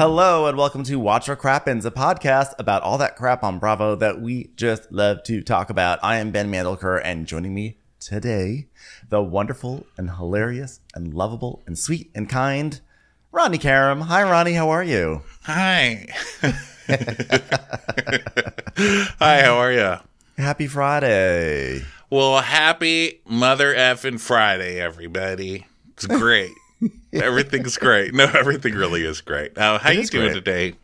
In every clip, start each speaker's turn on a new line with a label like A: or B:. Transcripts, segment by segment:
A: Hello and welcome to Watch What Crappens, a podcast about all that crap on Bravo that we just love to talk about. I am Ben Mandelker, and joining me today, the wonderful and hilarious and lovable and sweet and kind Ronnie Karam. Hi, Ronnie. How are you?
B: Hi. Hi, how are you?
A: Happy Friday.
B: Well, happy Mother effing Friday, everybody. It's great. Everything's great. No, everything really is great. Uh, how you doing
A: great.
B: today,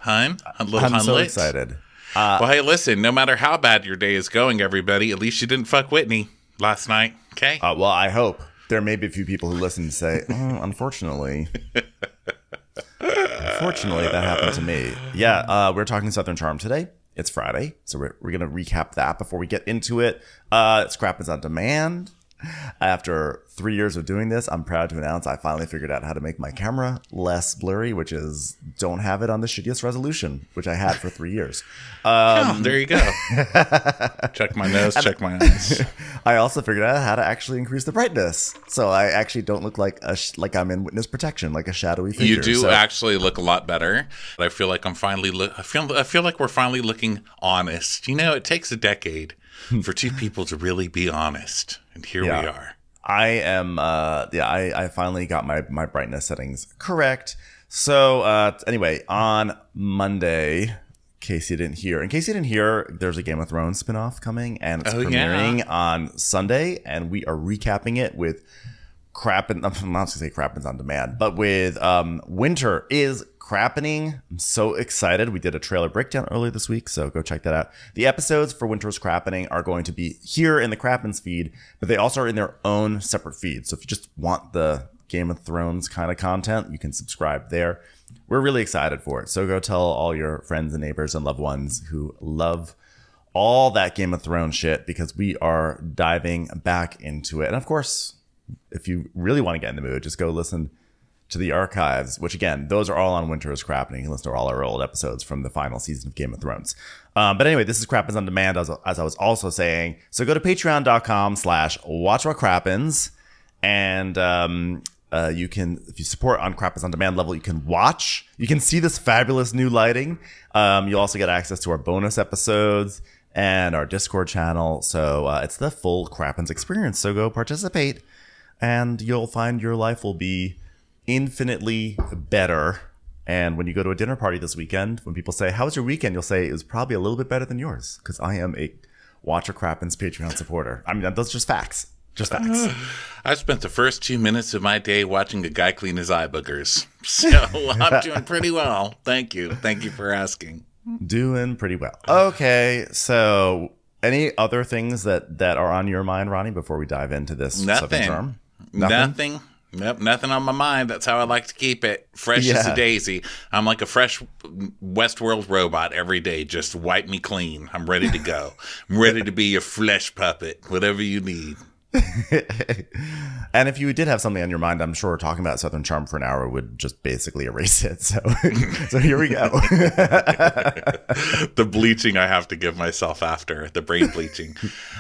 B: little
A: I'm so
B: hunlet?
A: excited.
B: well, hey, listen. No matter how bad your day is going, everybody, at least you didn't fuck Whitney last night. Okay.
A: Uh, well, I hope there may be a few people who listen and say, oh, unfortunately. unfortunately, that happened to me. Yeah, uh, we're talking Southern Charm today. It's Friday, so we're, we're going to recap that before we get into it. Uh, Scrap is on demand. After three years of doing this, I'm proud to announce I finally figured out how to make my camera less blurry, which is don't have it on the shittiest resolution, which I had for three years.
B: oh, there you go. check my nose. Check my eyes.
A: I also figured out how to actually increase the brightness, so I actually don't look like a sh- like I'm in witness protection, like a shadowy figure.
B: You do
A: So-
B: actually look a lot better. I feel like I'm finally. Lo- I feel. I feel like we're finally looking honest. You know, it takes a decade for two people to really be honest, and here we are.
A: I am. Uh, yeah, I, I finally got my my brightness settings correct. So uh, anyway, on Monday, in case you didn't hear, in case you didn't hear, there's a Game of Thrones spinoff coming, and it's
B: Oh, yeah.
A: premiering on Sunday, and we are recapping it with crap and I'm not to say crappens on demand, but with um, winter is crappening. I'm so excited. We did a trailer breakdown earlier this week, so go check that out. The episodes for Winter's Crappening are going to be here in the Crappens feed, but they also are in their own separate feed. So if you just want the Game of Thrones kind of content, you can subscribe there. We're really excited for it. So go tell all your friends and neighbors and loved ones who love all that Game of Thrones shit because we are diving back into it. And of course, if you really want to get in the mood, just go listen to the archives, which again, those are all on Winter is Crap, and you can listen to all our old episodes from the final season of Game of Thrones. Um, but anyway, this is Crappens on Demand, as, as I was also saying. So go to patreon.com slash watch what crappens, and um, uh, you can, if you support on Crappens on Demand level, you can watch. You can see this fabulous new lighting. Um, you also get access to our bonus episodes and our Discord channel. So uh, it's the full Crappens experience. So go participate and you'll find your life will be infinitely better. And when you go to a dinner party this weekend, when people say, How was your weekend? You'll say, It was probably a little bit better than yours because I am a Watcher Crappens Patreon supporter. I mean, those are just facts. Just facts.
B: I spent the first two minutes of my day watching a guy clean his eye boogers, so I'm doing pretty well. Thank you. Thank you for asking.
A: Doing pretty well. Okay. So, any other things that, that are on your mind, Ronnie, before we dive into this Southern
B: Nothing. Nothing. Nope, nothing on my mind. That's how I like to keep it. Fresh as a daisy. I'm like a fresh Westworld robot every day. Just wipe me clean. I'm ready to go. I'm ready to be your flesh puppet, whatever you need.
A: and if you did have something on your mind, I'm sure talking about Southern Charm for an hour would just basically erase it. So, so here we go.
B: the bleaching I have to give myself after the brain bleaching.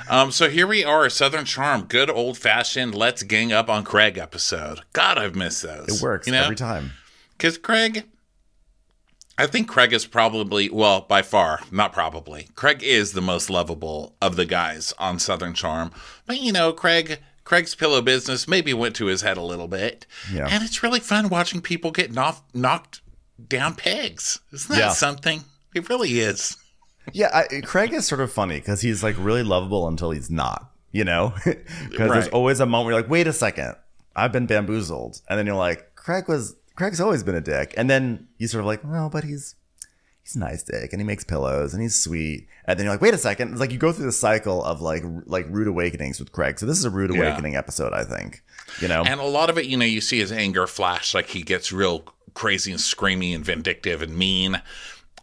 B: um, so here we are, Southern Charm, good old fashioned "Let's Gang Up on Craig" episode. God, I've missed those.
A: It works
B: you know?
A: every time.
B: Because Craig, I think Craig is probably, well, by far, not probably. Craig is the most lovable of the guys on Southern Charm. But, you know, Craig. Craig's pillow business maybe went to his head a little bit.
A: Yeah.
B: And it's really fun watching people get knocked, knocked down pegs. Isn't that
A: Yeah.
B: something? It really is.
A: Yeah, I, Craig is sort of funny because he's like really lovable until he's not. You know, because there's always a moment where you're like, wait a second, I've been bamboozled, and then you're like, Craig was Craig's always been a dick, and then you sort of like, well, but he's he's a nice dick and he makes pillows and he's sweet. And then you're like, wait a second. It's like you go through the cycle of like like rude awakenings with Craig. So this is a rude
B: Yeah.
A: awakening episode, I think. You know,
B: And a lot of it, you know, you see his anger flash, like he gets real crazy and screamy and vindictive and mean.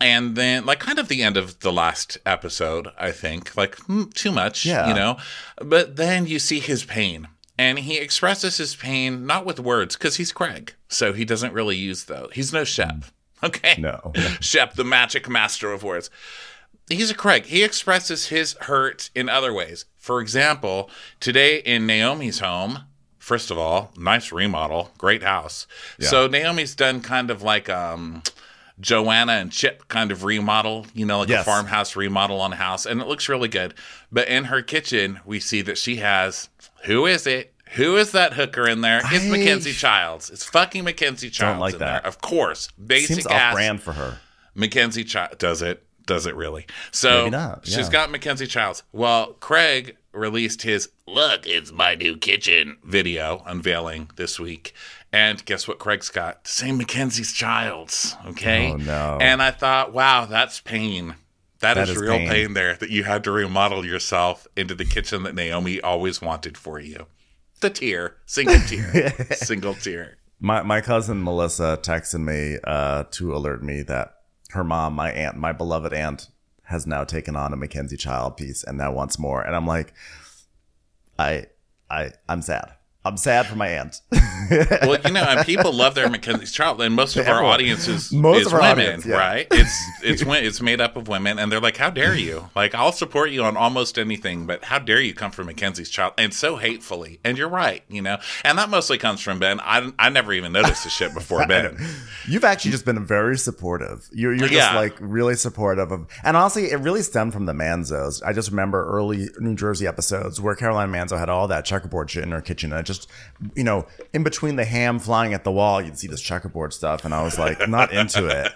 B: And then, like, kind of the end of the last episode, I think, like, hmm, too much,
A: Yeah.
B: you know? But then you see his pain. And he expresses his pain not with words, because he's Craig. So he doesn't really use those. He's no Shep. Okay?
A: no.
B: Shep, the magic master of words. He's a Craig. He expresses his hurt in other ways. For example, today in Naomi's home, first of all, nice remodel, great house. So Naomi's done kind of like um Joanna and Chip kind of remodel, you know, like
A: Yes.
B: a farmhouse remodel on a house, and it looks really good. But in her kitchen, we see that she has who is it? Who is that hooker in there? It's
A: I-
B: Mackenzie Childs. It's fucking Mackenzie Childs
A: like
B: in
A: that.
B: there. Of course. Basic
A: Seems
B: ass
A: brand for her.
B: Mackenzie Childs does it. Does it really? So
A: not,
B: she's
A: yeah.
B: got Mackenzie Childs. Well, Craig released his "Look, it's my new kitchen" video unveiling this week, and guess what? Craig's got the same Mackenzie's Childs. Okay.
A: Oh, no.
B: And I thought, wow, that's pain.
A: That
B: is,
A: is
B: real
A: pain.
B: pain. there that you had to remodel yourself into the kitchen that Naomi always wanted for you. The tear, single tear, single tear.
A: My my cousin Melissa texted me uh, to alert me that her mom, my aunt, my beloved aunt, has now taken on a Mackenzie Child piece and now wants more. And I'm like, I I I'm sad. I'm sad for my aunt.
B: Well, you know, and people love their Mackenzie's Child, and most of our audience is,
A: Most
B: is
A: of our
B: women,
A: audience, yeah.
B: right? It's it's it's made up of women, and they're like, "How dare you? Like, I'll support you on almost anything, but how dare you come from Mackenzie's Child?" And so hatefully. And you're right, you know, and that mostly comes from Ben. I I never even noticed the shit before Ben.
A: You've actually just been very supportive. You're, you're just
B: Yeah.
A: like really supportive of, and honestly, it really stemmed from the Manzos. I just remember early New Jersey episodes where Caroline Manzo had all that checkerboard shit in her kitchen, and it just, you know, in between the ham flying at the wall, you'd see this checkerboard stuff, and I was like, not into it.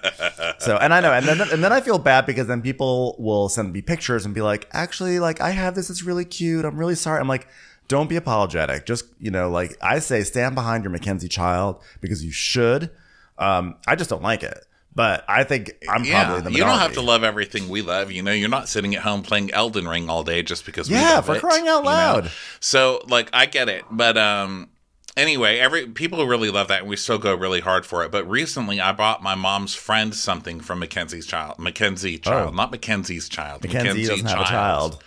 A: So, and I know, and then and then I feel bad because then people will send me pictures and be like, actually, like I have this, it's really cute. I'm really sorry. I'm like. Don't be apologetic. Just, you know, like I say, stand behind your Mackenzie child because you should. Um, I just don't like it. But I think I'm
B: Yeah,
A: probably the
B: you don't have to love everything we love. You know, you're not sitting at home playing Elden Ring all day just because. we
A: Yeah,
B: love
A: for
B: it,
A: crying out
B: you know?
A: loud.
B: So, like, I get it, but um, anyway, every people really love that, and we still go really hard for it. But recently, I bought my mom's friend something from Mackenzie's child, Mackenzie oh. child,
A: Oh.
B: not Mackenzie's child.
A: Mackenzie doesn't have a child.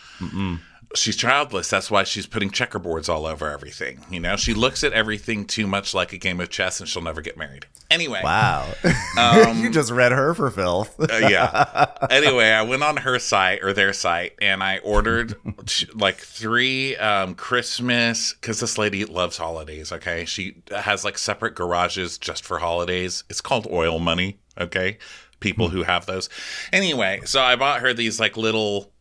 B: She's childless. That's why she's putting checkerboards all over everything. You know, she looks at everything too much like a game of chess, and she'll never get married. Anyway,
A: Wow.
B: Um,
A: you just read her for filth.
B: uh, yeah. Anyway, I went on her site or their site and I ordered like three um, Christmas because this lady loves holidays. Okay, she has like separate garages just for holidays. It's called oil money. Okay, people who have those. Anyway, so I bought her these like little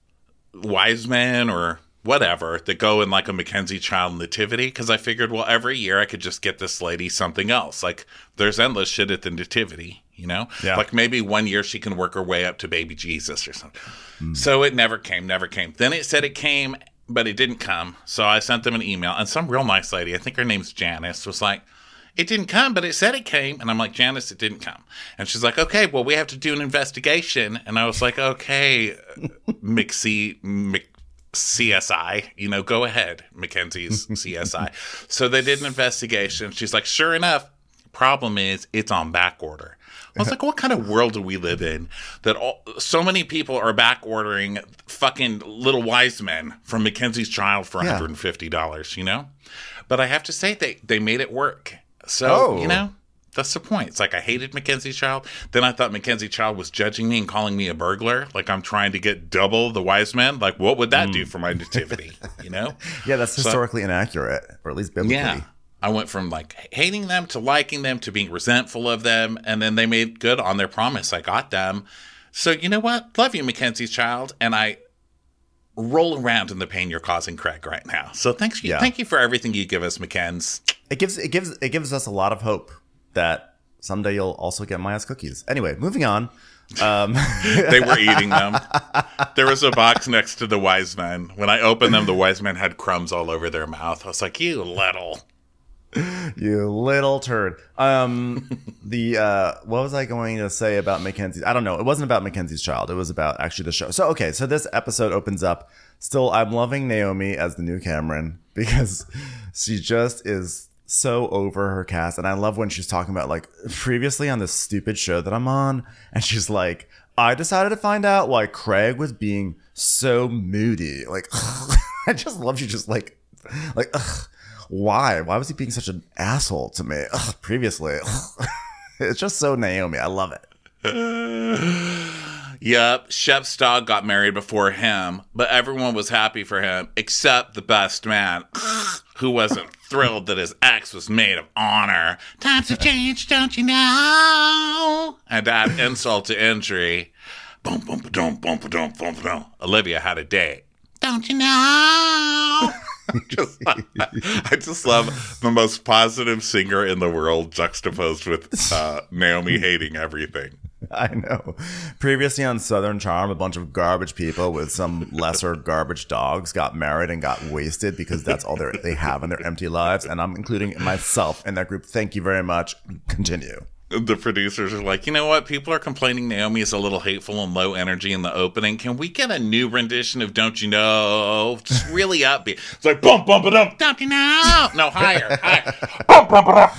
B: wise men or whatever that go in like a Mackenzie child nativity because I figured, well, every year I could just get this lady something else. Like there's endless shit at the nativity, you know?
A: Yeah.
B: Like maybe one year she can work her way up to baby Jesus or something. Hmm. So it never came, never came. Then it said it came, but it didn't come. So I sent them an email and some real nice lady, I think her name's Janice, was like, it didn't come, but it said it came. And I'm like, Janice, it didn't come. And she's like, okay, well, we have to do an investigation. And I was like, okay, McC, Mc, CSI, you know, go ahead, Mackenzie's CSI. So they did an investigation. She's like, sure enough, problem is it's on back order. I was like, what kind of world do we live in that all, so many people are back ordering fucking little wise men from Mackenzie's Child for $150, you know? But I have to say, they, they made it work. So,
A: Oh.
B: you know, that's the point. It's like I hated Mackenzie Child. Then I thought Mackenzie Child was judging me and calling me a burglar. Like I'm trying to get double the wise man. Like what would that do hmm. for my nativity? You know?
A: yeah, that's historically inaccurate, or at least biblically.
B: Yeah. I went from like hating them to liking them to being resentful of them. And then they made good on their promise. I got them. So you know what? Love you, Mackenzie's child. And I roll around in the pain you're causing Craig right now. So thanks you
A: Yeah.
B: thank you for everything you give us, McKenz.
A: It gives it gives it gives us a lot of hope that someday you'll also get my ass cookies. Anyway, moving on. Um,
B: They were eating them. There was a box next to the wise men. When I opened them, the wise men had crumbs all over their mouth. I was like, you little.
A: you little turd. Um, the uh, what was I going to say about Mackenzie? I don't know. It wasn't about Mackenzie's child. It was about actually the show. So okay, so this episode opens up. Still, I'm loving Naomi as the new Cameron because she just is so over her cast, and I love when she's talking about like previously on this stupid show that I'm on, and she's like, I decided to find out why Craig was being so moody. Like, I just love you, just like, like, ugh, why? Why was he being such an asshole to me? Ugh, previously, it's just so Naomi. I love it.
B: Yep, Shep's dog got married before him, but everyone was happy for him except the best man, who wasn't thrilled that his ex was maid of honor. Times have changed, don't you know? And add insult to injury, boom, boom, boom, boom, boom, boom, boom. Olivia had a date. Don't you know? just, I just love the most positive singer in the world juxtaposed with uh, Naomi hating everything.
A: I know. Previously on Southern Charm, a bunch of garbage people with some lesser garbage dogs got married and got wasted because that's all they they have in their empty lives. And I'm including myself in that group. Thank you very much. Continue.
B: The producers are like, you know what? People are complaining Naomi is a little hateful and low energy in the opening. Can we get a new rendition of Don't You Know? Just really upbeat. It's like, bump, bump it up. Don't you know? No, higher, higher. Bump, bump it up.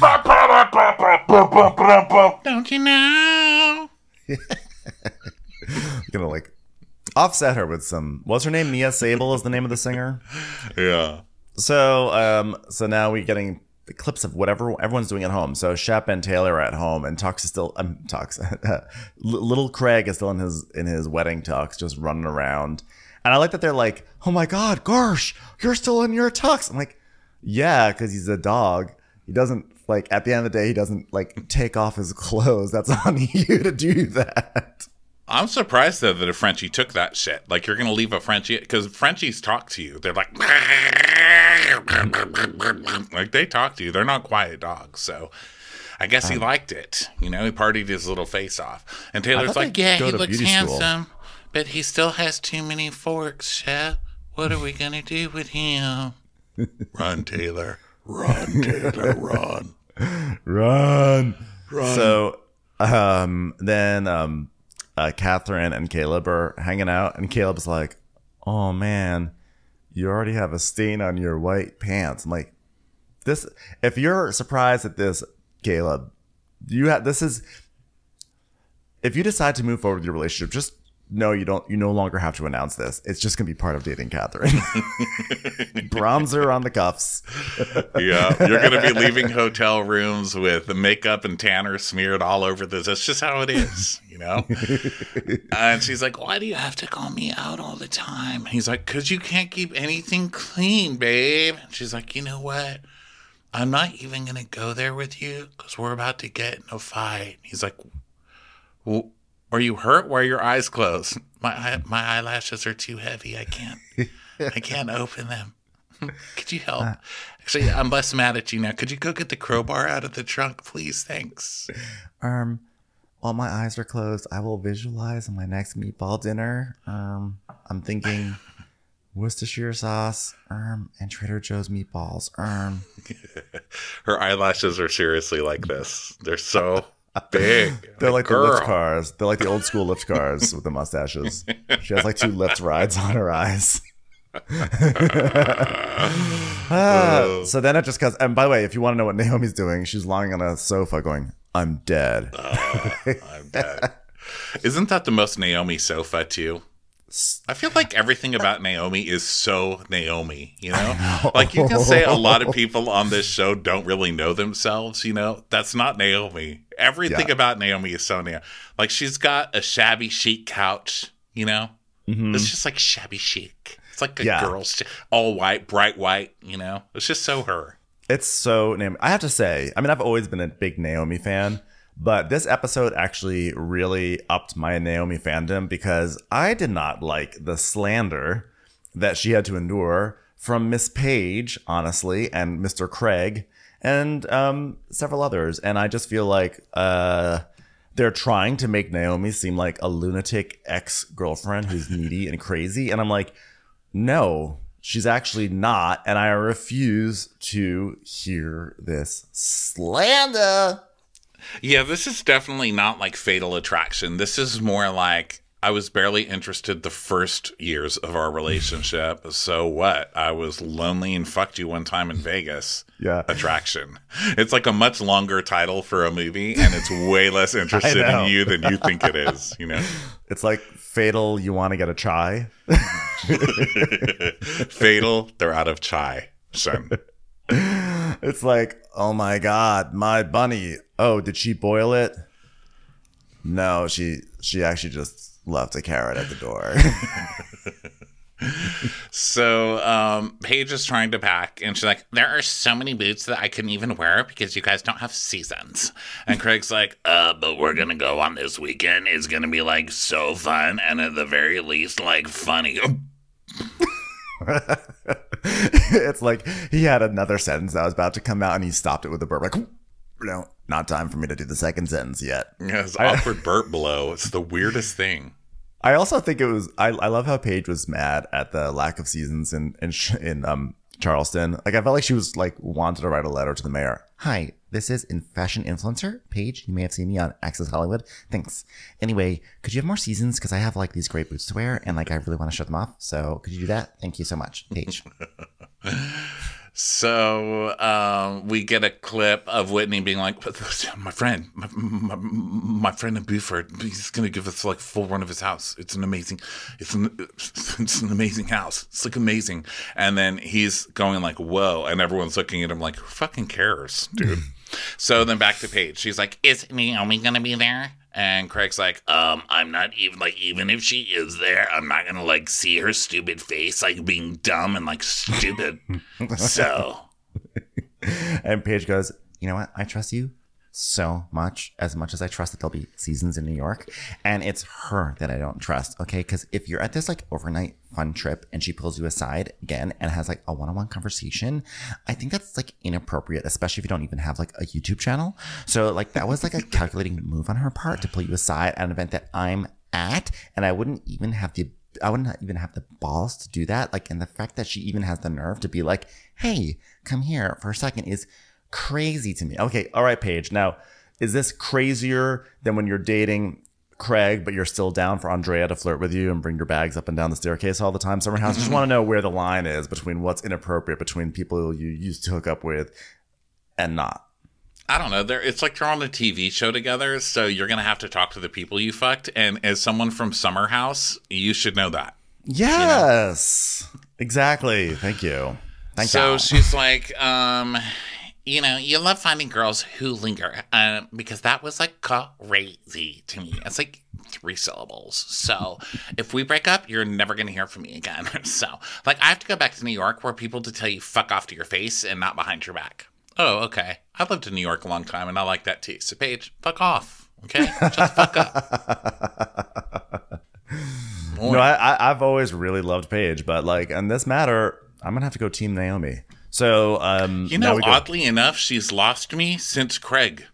B: Don't you know?
A: gonna like offset her with some. What's her name? Mia Sable is the name of the singer.
B: Yeah.
A: So, um, so now we're getting the clips of whatever everyone's doing at home. So Shep and Taylor are at home, and Tux is still um, Tux. Little Craig is still in his in his wedding tux, just running around. And I like that they're like, "Oh my God, Garsh, you're still in your tux." I'm like, "Yeah," because he's a dog. He doesn't like at the end of the day, he doesn't like take off his clothes. That's on you to do that.
B: I'm surprised though that a Frenchie took that shit. Like you're gonna leave a Frenchie because Frenchies talk to you. They're like, like they talk to you. They're not quiet dogs. So I guess he liked it. You know, he partied his little face off. And Taylor's like, yeah, he looks
A: beauty school."
B: handsome, but he still has too many forks, Shep. What are we gonna do with him? run, Taylor. Run, Taylor. Run.
A: Run. Run. So um, then um, uh, Catherine and Caleb are hanging out, and Caleb's like, "Oh man, you already have a stain on your white pants." I'm like, "This." If you're surprised at this, Caleb, you have this is. If you decide to move forward with your relationship, just know you don't. You no longer have to announce this. It's just gonna be part of dating Catherine. Bronzer on the cuffs.
B: Yeah, you're going to be leaving hotel rooms with the makeup and tanner smeared all over this. That's just how it is, you know? and she's like, Why do you have to call me out all the time? He's like, Because you can't keep anything clean, babe. And she's like, You know what? I'm not even going to go there with you because we're about to get in a fight. He's like, well, Are you hurt? Why are your eyes closed? My, my eyelashes are too heavy. I can't. I can't open them. Could you help? Actually, I'm less mad at you now. Could you go get the crowbar out of the trunk, please? Thanks.
A: Um, while my eyes are closed, I will visualize my next meatball dinner. Um, I'm thinking Worcestershire sauce, um, and Trader Joe's meatballs. Um,
B: Her eyelashes are seriously like this. They're so big.
A: they're like
B: Girl.
A: the Lyft cars. They're like the old school Lyft cars with the mustaches. She has like two Lyft rides on her eyes. Ah, so then it just goes. And by the way, if you want to know what Naomi's doing, she's lying on a sofa going, "I'm dead."
B: I'm dead. Isn't that the most Naomi sofa too? I feel like everything about Naomi is so Naomi, you know? Like you can say a lot of people on this show don't really know themselves, you know? That's not Naomi. Everything
A: Yeah.
B: about Naomi is so Naomi. Like she's got a shabby chic couch, you know? Mm-hmm. It's just like shabby chic. It's like a
A: Yeah.
B: girl's all white, bright white, you know? It's just so her.
A: It's so Naomi. I have to say, I mean, I've always been a big Naomi fan, but this episode actually really upped my Naomi fandom because I did not like the slander that she had to endure from Miss Paige, honestly, and Mr. Craig, and um, several others. And I just feel like uh, they're trying to make Naomi seem like a lunatic ex girlfriend who's needy and crazy. And I'm like, no, she's actually not, and I refuse to hear this slander.
B: Yeah, this is definitely not like Fatal Attraction. This is more like I was barely interested the first years of our relationship. so what? I was lonely and fucked you one time in Vegas.
A: Yeah.
B: Attraction. It's like a much longer title for a movie, and it's way less interested in you than you think it is, you know?
A: It's like fatal. You want to get a chai?
B: Fatal, they're out of chai, son.
A: It's like, oh my god, my bunny. Oh, did she boil it? No, she she actually just left a carrot at the door.
B: So um, Paige is trying to pack, and she's like, "There are so many boots that I couldn't even wear because you guys don't have seasons." And Craig's like, "Uh, but we're gonna go on this weekend. It's gonna be like so fun, and at the very least, like funny."
A: it's like he had another sentence that was about to come out, and he stopped it with a burp. Like, no, not time for me to do the second sentence yet.
B: Yeah, it's awkward burp blow. It's the weirdest thing.
A: I also think it was. I, I love how Paige was mad at the lack of seasons in in, in um Charleston. Like I felt like she was like wanted to write a letter to the mayor. Hi, this is in fashion influencer Paige. You may have seen me on Access Hollywood. Thanks. Anyway, could you have more seasons? Because I have like these great boots to wear, and like I really want to show them off. So could you do that? Thank you so much, Paige.
B: So um, we get a clip of Whitney being like, "My friend, my, my, my friend in Beaufort, he's going to give us like full run of his house. It's an amazing, it's an, it's an amazing house. It's like amazing." And then he's going like, "Whoa!" And everyone's looking at him like, "Who fucking cares, dude?" so then back to Paige. She's like, "Is Naomi going to be there?" And Craig's like, um, I'm not even like, even if she is there, I'm not gonna like see her stupid face like being dumb and like stupid. so
A: and Paige goes, you know what? I trust you so much, as much as I trust that there'll be seasons in New York. And it's her that I don't trust. Okay. Because if you're at this like overnight fun trip and she pulls you aside again and has like a one on one conversation, I think that's like inappropriate, especially if you don't even have like a YouTube channel. So, like, that was like a calculating move on her part to pull you aside at an event that I'm at. And I wouldn't even have the I wouldn't even have the balls to do that. Like, and the fact that she even has the nerve to be like, hey, come here for a second is crazy to me. Okay, all right, Paige. Now, is this crazier than when you're dating Craig, but you're still down for Andrea to flirt with you and bring your bags up and down the staircase all the time, Summer House? Just want to know where the line is between what's inappropriate between people you used to hook up with and not.
B: I don't know. There, it's like you're on a TV show together, so you're gonna have to talk to the people you fucked. And as someone from Summer House, you should know that.
A: Yes, exactly. Thank you. Thank
B: so
A: you.
B: she's like, um, you know, you love finding girls who linger, uh, because that was like crazy to me. It's like three syllables. So if we break up, you're never gonna hear from me again. so, like, I have to go back to New York where people to tell you fuck off to your face and not behind your back. Oh, okay. I lived in New York a long time, and I like that too. So, Paige, fuck off. Okay, the fuck up.
A: No, I, I've always really loved Paige, but like in this matter, I'm gonna have to go Team Naomi. So, um,
B: You know, oddly enough, she's lost me since Craig.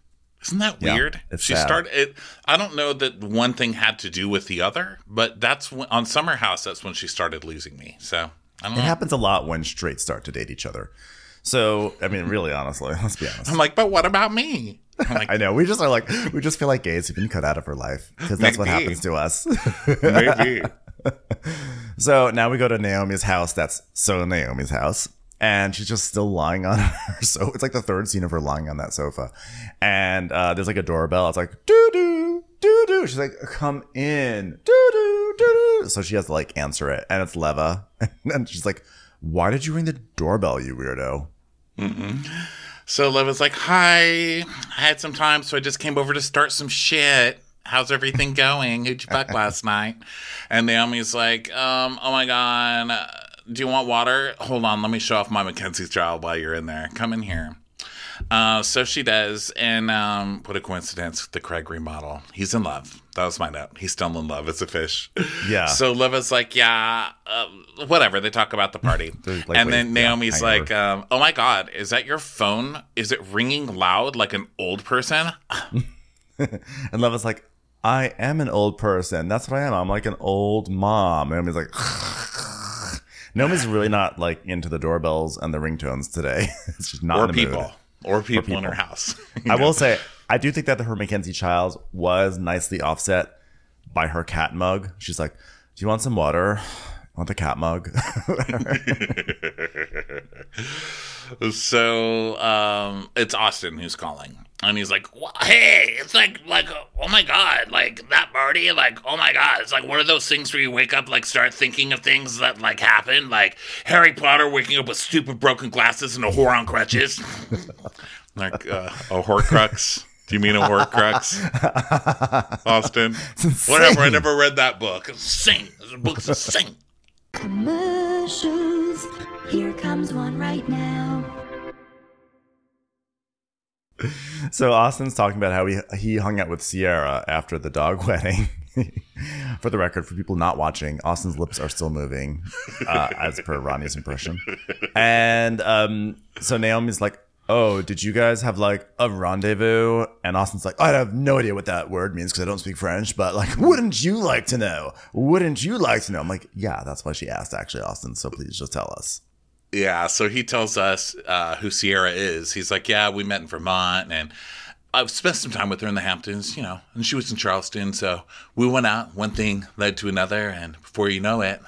B: Isn't that
A: Yeah,
B: weird?
A: it's
B: she
A: sad.
B: started. It, I don't know that one thing had to do with the other, but that's when, on Summer House. That's when she started losing me. So I don't
A: it
B: know.
A: happens a lot when straight start to date each other. So, I mean, really, honestly, let's be honest.
B: I'm like, but what about me? Like,
A: I know we just are like we just feel like gays have been cut out of her life because that's what happens to us.
B: maybe.
A: so now we go to Naomi's house. That's so Naomi's house. And she's just still lying on her. So it's like the third scene of her lying on that sofa. And uh, there's like a doorbell. It's like, doo doo, doo doo. She's like, come in. Doo doo, doo doo. So she has to like answer it. And it's Leva. And she's like, why did you ring the doorbell, you weirdo?
B: So Leva's like, hi. I had some time, so I just came over to start some shit. How's everything going? Who'd you fuck last night? And Naomi's like, um, oh my god, do you want water? Hold on, let me show off my Mackenzie's job while you're in there. Come in here. Uh, so she does, and um, what a coincidence! The Craig remodel. He's in love. That was my note. He's still in love It's a fish.
A: Yeah.
B: So Leva's like, yeah, uh, whatever. They talk about the party,
A: like,
B: and then
A: yeah,
B: Naomi's like, um, oh my god, is that your phone? Is it ringing loud like an old person?
A: And Leva's like, I am an old person. That's what I am. I'm like an old mom. And he's like, Naomi's really not like into the doorbells and the ringtones today. it's just not
B: or
A: in
B: people.
A: mood.
B: Or people, in
A: people.
B: her house.
A: I will say, I do think that the her Mackenzie Childs was nicely offset by her cat mug. She's like, "Do you want some water? Want the cat mug?"
B: So um, it's Austin who's calling, and he's like, "Hey, it's like like oh my god, like that party, like oh my god, it's like one of those things where you wake up, like start thinking of things that like happen, like Harry Potter waking up with stupid broken glasses and a whore on crutches, like uh, a Horcrux." Do you mean a Horcrux, Austin? Whatever. I never read that book. It's insane. The book's insane.
C: Commercials. Here comes one right now.
A: So Austin's talking about how he he hung out with Sierra after the dog wedding. for the record, for people not watching, Austin's lips are still moving, uh, as per Ronnie's impression. And um, so Naomi's like, "Oh, did you guys have like a rendezvous?" And Austin's like, "I have no idea what that word means because I don't speak French, but like, wouldn't you like to know? Wouldn't you like to know?" I'm like, "Yeah, that's why she asked, actually, Austin. So please just tell us."
B: Yeah, so he tells us uh, who Sierra is. He's like, yeah, we met in Vermont, and I've spent some time with her in the Hamptons, you know, and she was in Charleston. So we went out. One thing led to another, and before you know it,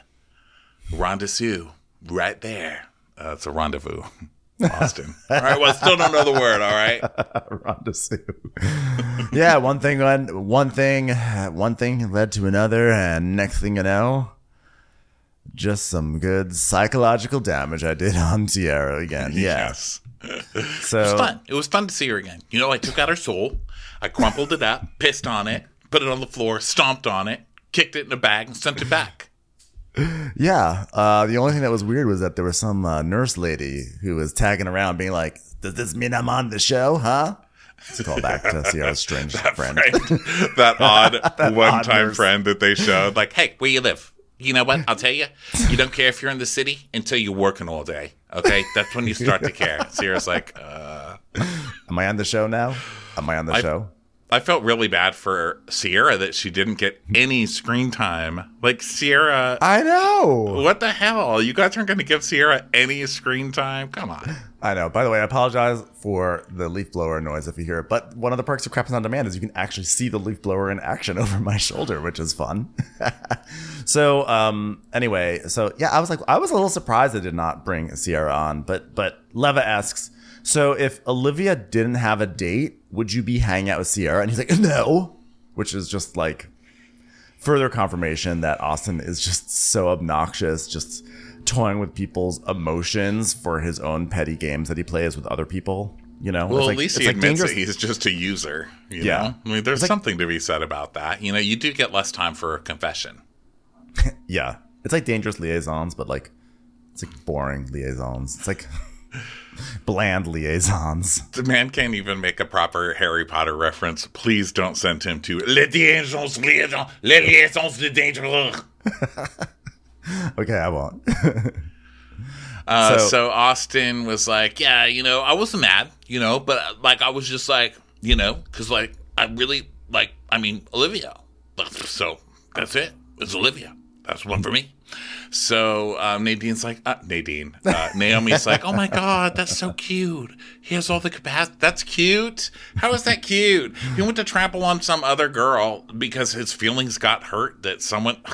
B: rendezvous right there. Uh, it's a rendezvous, Austin. all right, well, I still don't know the word. All right,
A: rendezvous. yeah, one thing went, one thing, one thing led to another, and next thing you know, just some good psychological damage I did on Sierra again.
B: Yes,
A: So
B: it was fun. It was fun to see her again. You know, I took out her soul, I crumpled it up, pissed on it, put it on the floor, stomped on it, kicked it in a bag, and sent it back.
A: yeah, uh, the only thing that was weird was that there was some uh, nurse lady who was tagging around, being like, "Does this mean I'm on the show? Huh?" It's a call back to Sierra's strange friend.
B: friend. that odd one-time friend that they showed. Like, hey, where you live? You know what? I'll tell you. You don't care if you're in the city until you're working all day. Okay, that's when you start to care. Sierra's like, uh,
A: Am I on the show now? Am I on the
B: I-
A: show?
B: I felt really bad for Sierra that she didn't get any screen time. Like Sierra,
A: I know.
B: what the hell? You guys aren't going to give Sierra any screen time? Come on.
A: I know. By the way, I apologize for the leaf blower noise if you hear it. But one of the perks of Crappens on Demand is you can actually see the leaf blower in action over my shoulder, which is fun. so, um, anyway, so yeah, I was like, I was a little surprised they did not bring Sierra on. But but Leva asks, so if Olivia didn't have a date, would you be hanging out with Sierra? And he's like, no, which is just like further confirmation that Austin is just so obnoxious, just toying with people's emotions for his own petty games that he plays with other people. You know,
B: Well,
A: It's
B: at
A: like-
B: least
A: it's
B: he
A: like
B: admits
A: dangerous-
B: that he's just a user. You
A: Yeah.
B: know? I mean, there's
A: like-
B: something to be said about that. You know, you do get less time for a confession.
A: Yeah, it's like dangerous liaisons, but like it's like boring liaisons. It's like bland liaisons.
B: The man can't even make a proper Harry Potter reference. Please don't send him to Les Liaisons, Liaisons, Les Liaisons de Dangereux.
A: Okay, I won't.
B: Uh,
A: So-
B: so, Austin was like, yeah, you know, I wasn't mad, you know, but uh, like I was just like, you know, because like I really like, I mean, Olivia. So that's it. It's Olivia. That's one for me. So um, Nadine's like, uh, Nadine. Uh, Naomi's like, oh my God, that's so cute. He has all the capacity. That's cute. How is that cute? He went to trample on some other girl because his feelings got hurt that someone.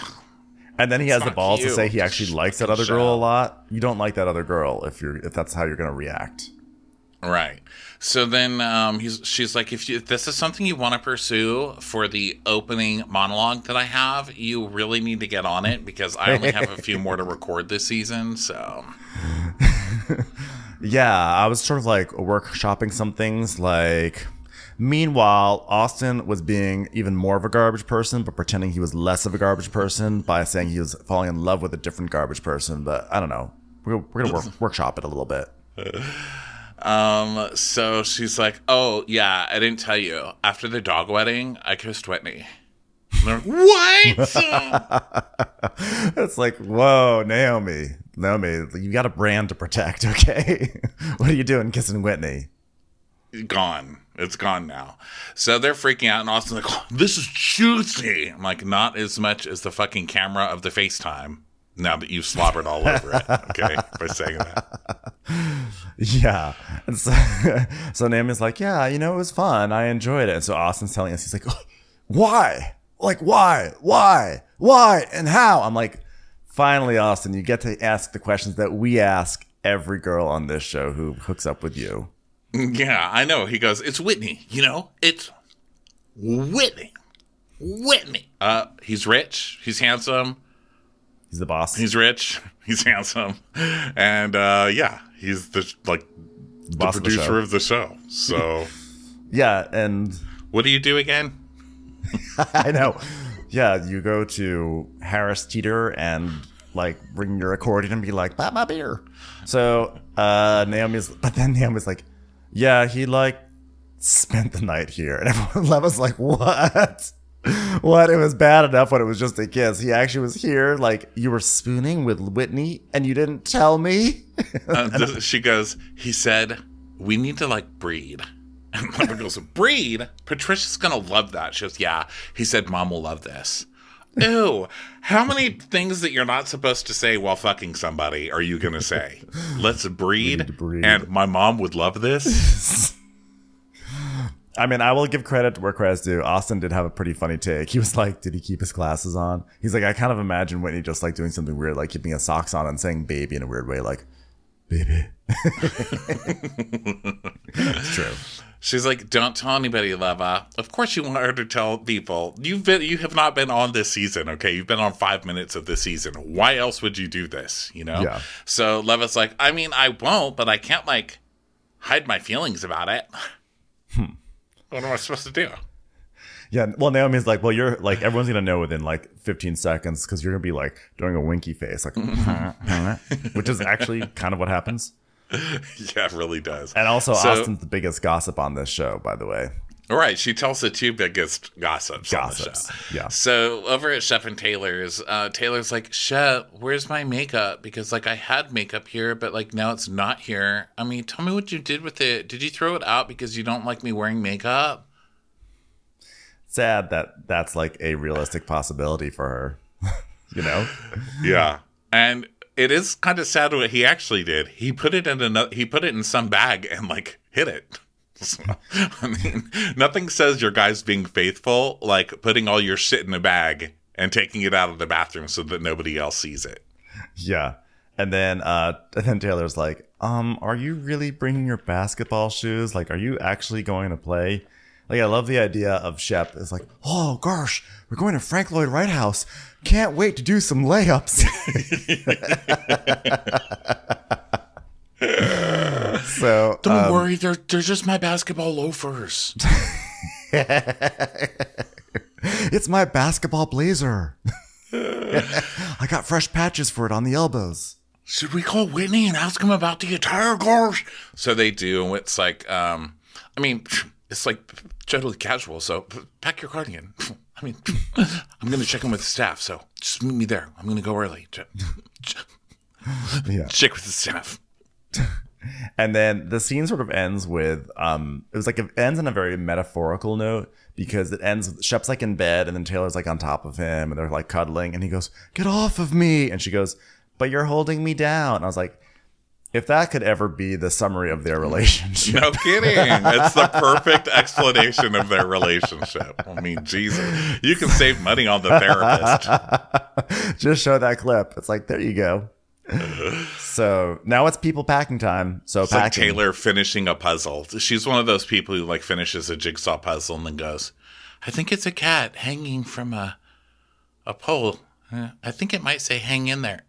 A: And then he has the balls to say he actually likes that other girl a lot. You don't like that other girl if you're if that's how you're gonna react.
B: Right. So then um, he's, she's like, if, you, if this is something you want to pursue for the opening monologue that I have, you really need to get on it because I only have a few more to record this season. So
A: Yeah, I was sort of like workshopping some things. Like, meanwhile, Austin was being even more of a garbage person, but pretending he was less of a garbage person by saying he was falling in love with a different garbage person. But I don't know. We're, we're gonna work, workshop it a little bit.
B: um, so she's like, oh, yeah, I didn't tell you. After the dog wedding, I kissed Whitney. And they're like, what?
A: It's like, whoa, Naomi, Naomi, you got a brand to protect, okay? what are you doing, kissing Whitney?
B: gone. It's gone now. So they're freaking out, and Austin's like, oh, "This is juicy." I'm like, "Not as much as the fucking camera of the FaceTime." Now that you've slobbered all over it. Okay, by saying that.
A: Yeah. And so, so Naomi's like, yeah, you know, it was fun. I enjoyed it. And so Austin's telling us, he's like, "Oh, why? Like, why? Why? Why? And how? I'm like, finally, Austin, you get to ask the questions that we ask every girl on this show who hooks up with you.
B: Yeah, I know. He goes, "It's Whitney." You know, it's Whitney. Whitney. Uh, he's rich. He's handsome.
A: He's the boss.
B: He's rich. He's handsome, and uh, yeah, he's the like the
A: boss of the
B: producer
A: show.
B: of the show. So,
A: yeah. And
B: what do you do again?
A: I know. Yeah. You go to Harris Teeter and like bring your accordion and be like, buy my beer. So, uh, Naomi's, but then Naomi's like, yeah, he like spent the night here. And everyone was like, what? What? It was bad enough when it was just a kiss. He actually was here. Like, you were spooning with Whitney and you didn't tell me?
B: Uh, th- she goes, he said, we need to like breed. And Leva goes, breed? Patricia's gonna love that. She goes, yeah. He said, mom will love this. Ew. How many things that you're not supposed to say while fucking somebody are you gonna say? Let's breed,
A: to breed.
B: and my mom would love this.
A: I mean, I will give credit where credit's due. Austin did have a pretty funny take. He was like, did he keep his glasses on? He's like, I kind of imagine Whitney just like doing something weird, like keeping his socks on and saying baby in a weird way, like, baby. it's true.
B: She's like, "Don't tell anybody, Leva." Of course, you want her to tell people. You've been, you have not been on this season. Okay, you've been on five minutes of this season. Why else would you do this? You know.
A: Yeah.
B: So Leva's like, I mean, I won't, but I can't like hide my feelings about it. What am I supposed to do?
A: Yeah. Well, Naomi's like, well, you're like, everyone's going to know within like 15 seconds because you're going to be like doing a winky face, like, which is actually kind of what happens.
B: yeah, it really does.
A: And also,
B: So-
A: Austin's the biggest gossip on this show, by the way.
B: All right, she tells the two biggest gossips,
A: Gossips,
B: on the show.
A: yeah.
B: So over at Shep and Taylor's, uh, Taylor's like, Shep, where's my makeup? Because like I had makeup here, but like now it's not here. I mean, tell me what you did with it. Did you throw it out because you don't like me wearing makeup?
A: Sad that that's like a realistic possibility for her, you know?
B: Yeah, and it is kind of sad what he actually did. He put it in another. He put it in some bag and like hid it. I mean, nothing says your guy's being faithful like putting all your shit in a bag and taking it out of the bathroom so that nobody else sees it.
A: Yeah. And then uh and then Taylor's like, um, are you really bringing your basketball shoes? Like, are you actually going to play? Like, I love the idea of Shep. It's like, oh gosh, we're going to Frank Lloyd Wright House. Can't wait to do some layups. so
B: Don't
A: um,
B: worry, they're they're just my basketball loafers.
A: it's my basketball blazer. I got fresh patches for it on the elbows.
B: Should we call Whitney and ask him about the attire course? So they do, and it's like, um, I mean, it's like totally casual. So pack your cardigan. I mean, I'm gonna check in with the staff, so just meet me there. I'm gonna go early. Ch- ch-
A: Yeah.
B: Check with the staff.
A: And then the scene sort of ends with um it was like it ends on a very metaphorical note because it ends with Shep's like in bed and then Taylor's like on top of him and they're like cuddling and he goes, Get off of me and she goes, But you're holding me down. And I was like, if that could ever be the summary of their relationship.
B: No kidding. It's the perfect explanation of their relationship. I mean, Jesus, you can save money on the therapist.
A: Just show that clip. It's like, there you go. so now it's people packing time. So
B: It's like. Taylor finishing a puzzle. She's one of those people who like finishes a jigsaw puzzle and then goes, "I think it's a cat hanging from a a pole. I think it might say hang in there.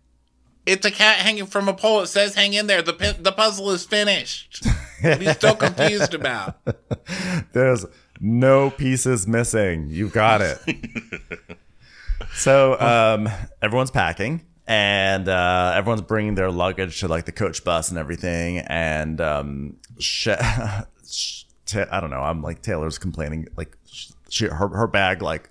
B: It's a cat hanging from a pole. It says hang in there. The pi- the puzzle is finished. What are you still confused about?
A: There's no pieces missing. You got it. so um, everyone's packing and uh, everyone's bringing their luggage to like the coach bus and everything. And um, she, don't know. I'm like Taylor's complaining like she, her her bag like